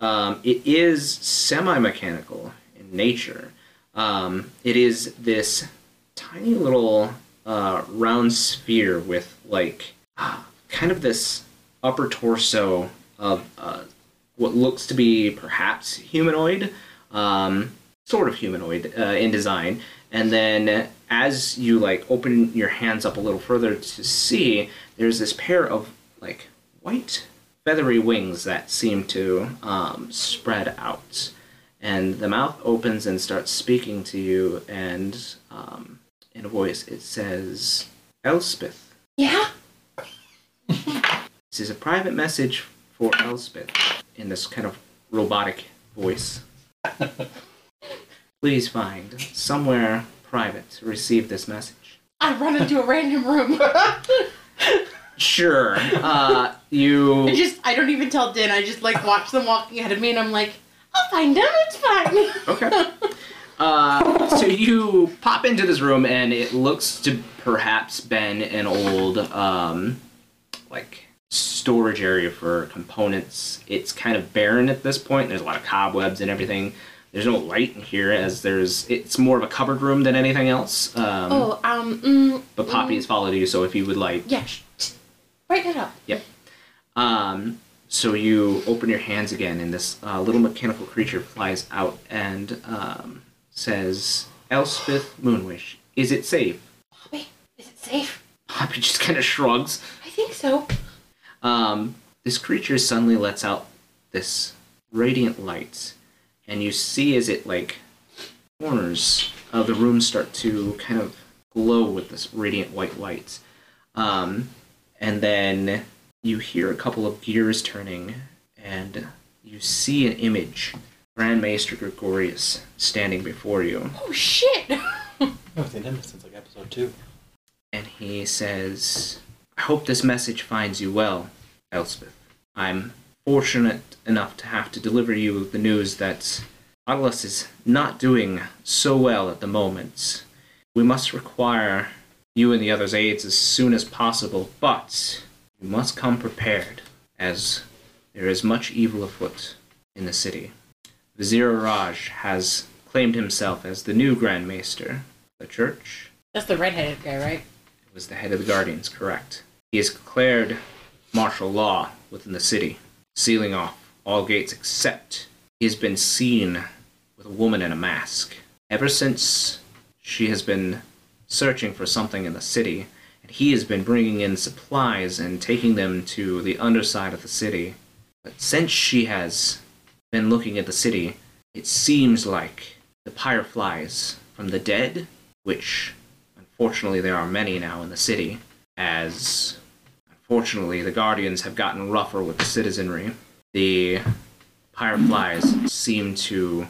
Um, it is semi-mechanical in nature. Um, it is this tiny little uh, round sphere with like kind of this upper torso of uh, what looks to be perhaps humanoid, um, sort of humanoid uh, in design. And then as you like open your hands up a little further to see, there's this pair of like white feathery wings that seem to um, spread out. And the mouth opens and starts speaking to you, and um, in a voice it says, Elspeth. Yeah. This is a private message for Elspeth in this kind of robotic voice. Please find somewhere private to receive this message. I run into a random room. Sure. Uh, you. I just I don't even tell Din. I just like watch them walking ahead of me, and I'm like, I'll find them. It's fine. Okay. Uh, so you pop into this room, and it looks to perhaps been an old, um, like storage area for components. It's kind of barren at this point. There's a lot of cobwebs and everything. There's no light in here, as there's. It's more of a cupboard room than anything else. Um, oh, um, mm, But Poppy has followed you, so if you would like, yeah. Sh- write it up. Yep. Um, so you open your hands again, and this uh, little mechanical creature flies out and um, says, Elspeth Moonwish, is it safe? Poppy, is it safe? Poppy just kind of shrugs. I think so. Um, this creature suddenly lets out this radiant light, and you see as it, like, corners of the room start to kind of glow with this radiant white light. Um, and then you hear a couple of gears turning, and you see an image. Grand Maester Gregorius standing before you, Oh shit. Oh, they did this since like episode two. and he says, I hope this message finds you well, Elspeth. I'm fortunate enough to have to deliver you the news that Atlas is not doing so well at the moment. We must require you and the others' aids as soon as possible, but you must come prepared, as there is much evil afoot in the city. Vizier Raj has claimed himself as the new Grand Maester. The church That's the redheaded guy, right? was the head of the Guardians, correct. He has declared martial law within the city, sealing off all gates except he has been seen with a woman in a mask. Ever since she has been searching for something in the city, he has been bringing in supplies and taking them to the underside of the city, But since she has been looking at the city, it seems like the fireflies from the dead, which unfortunately there are many now in the city, as unfortunately the guardians have gotten rougher with the citizenry. The fireflies seem to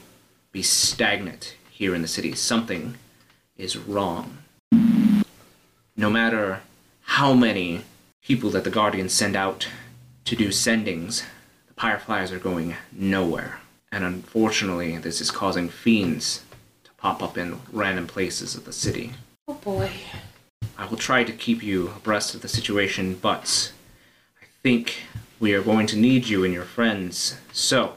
be stagnant here in the city. Something is wrong. No matter how many people that the guardians send out to do sendings, the fireflies are going nowhere. And unfortunately, this is causing fiends to pop up in random places of the city. Oh boy. I will try to keep you abreast of the situation, but I think we are going to need you and your friends. So,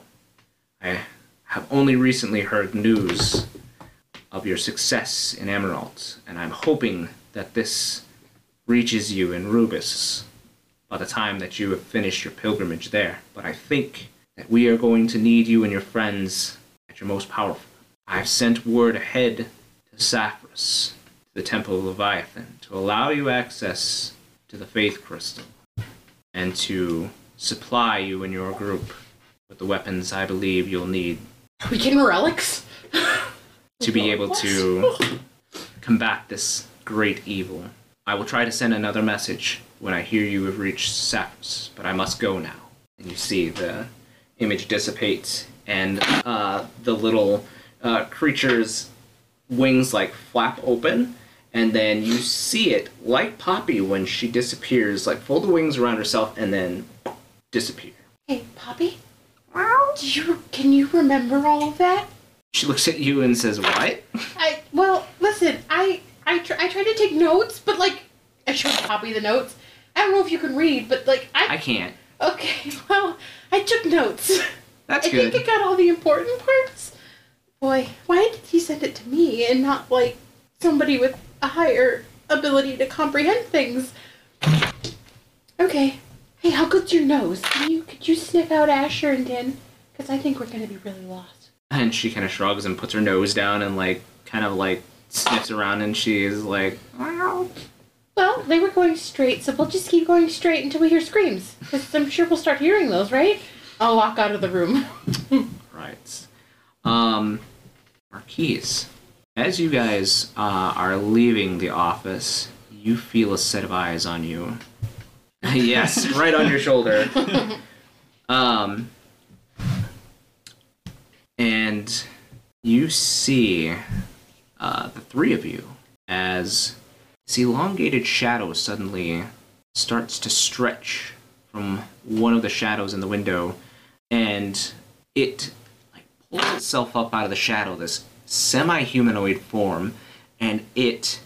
I have only recently heard news of your success in Emerald, and I'm hoping that this reaches you in Rubus by the time that you have finished your pilgrimage there. But I think that we are going to need you and your friends at your most powerful. I've sent word ahead to Saphras, to the Temple of Leviathan, to allow you access to the Faith Crystal and to supply you and your group with the weapons I believe you'll need Are we getting relics? to be able to combat this great evil. I will try to send another message when I hear you have reached Saphras, but I must go now. And you see the image dissipates, and uh, the little uh, creature's wings like flap open, and then you see it like Poppy when she disappears, like fold the wings around herself and then disappear. Hey, Poppy? Do you can you remember all of that? She looks at you and says, "What?" I well, listen, I I tr- I tried to take notes, but like I showed copy the notes. I don't know if you can read, but like I I can't. okay, well, I took notes. That's I good. think I got all the important parts. Boy, why did he send it to me and not like somebody with a higher ability to comprehend things? Okay. Hey, how good's your nose? Can you could you sniff out Asher and Din? Because I think we're gonna be really lost. And she kind of shrugs and puts her nose down and like kind of like sniffs around and she's like, "Meow." Well, they were going straight, so we'll just keep going straight until we hear screams. Because I'm sure we'll start hearing those, right? I'll walk out of the room. right. Um, Marquies, as you guys uh, are leaving the office, you feel a set of eyes on you. yes, right on your shoulder. Um, and you see uh, the three of you as this elongated shadow suddenly starts to stretch from one of the shadows in the window, and it like pulls itself up out of the shadow, this semi-humanoid form, and it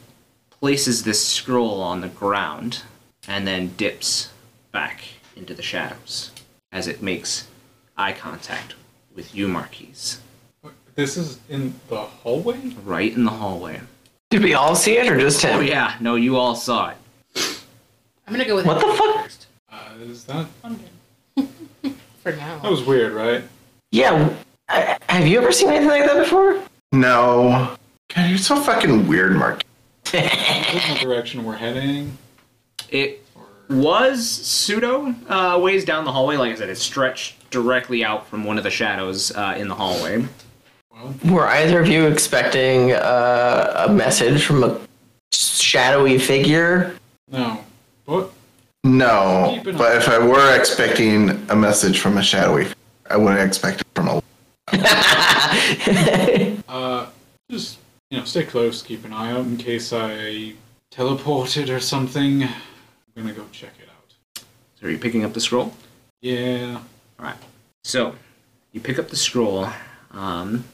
places this scroll on the ground and then dips back into the shadows as it makes eye contact with you, Marquies, This is in the hallway? right in the hallway. Did we all see it or just him? Oh yeah, no, you all saw it. I'm gonna go with What the fuck? Uh, is that. for now. That was weird, right? Yeah. uh, Have you ever seen anything like that before? No. God, you're so fucking weird, Mark. Is this the direction we're heading? It Or... was pseudo uh, ways down the hallway. Like I said, it stretched directly out from one of the shadows uh, in the hallway. Well, Were either of you expecting uh, a message from a shadowy figure? no. What? No, but if I were expecting a message from a shadowy, I wouldn't expect it from a. Uh, just, you know, stay close, keep an eye out in case I teleported or something. I'm gonna go check it out. So are you picking up the scroll? Yeah. Alright. So, you pick up the scroll, um,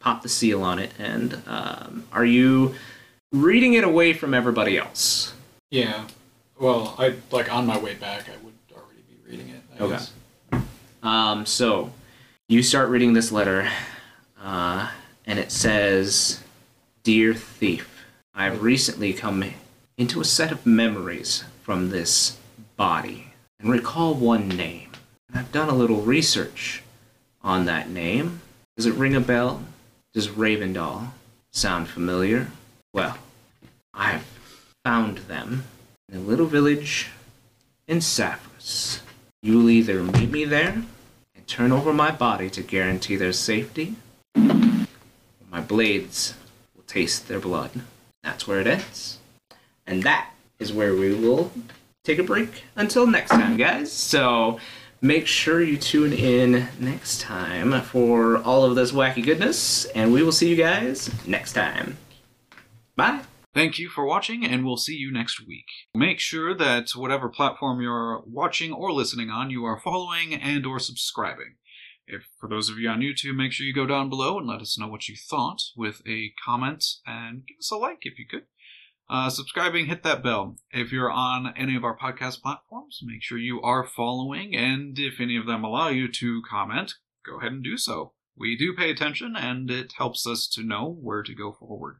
pop the seal on it, and um, are you reading it away from everybody else? Yeah. Well, I, like, on my way back, I would already be reading it. I Okay. guess. Um, so, you start reading this letter, uh, and it says, Dear Thief, I've recently come into a set of memories from this body and recall one name. And I've done a little research on that name. Does it ring a bell? Does Ravendall sound familiar? Well, I've found them in a little village in Saphras. You'll either meet me there and turn over my body to guarantee their safety, or my blades will taste their blood. That's where it ends. And that is where we will take a break until next time, guys. So make sure you tune in next time for all of this wacky goodness, and we will see you guys next time. Bye. Thank you for watching, and we'll see you next week. Make sure that whatever platform you're watching or listening on, you are following and or subscribing. If for those of you on YouTube, make sure you go down below and let us know what you thought with a comment and give us a like if you could. Uh, subscribing, hit that bell. If you're on any of our podcast platforms, make sure you are following, and if any of them allow you to comment, go ahead and do so. We do pay attention, and it helps us to know where to go forward.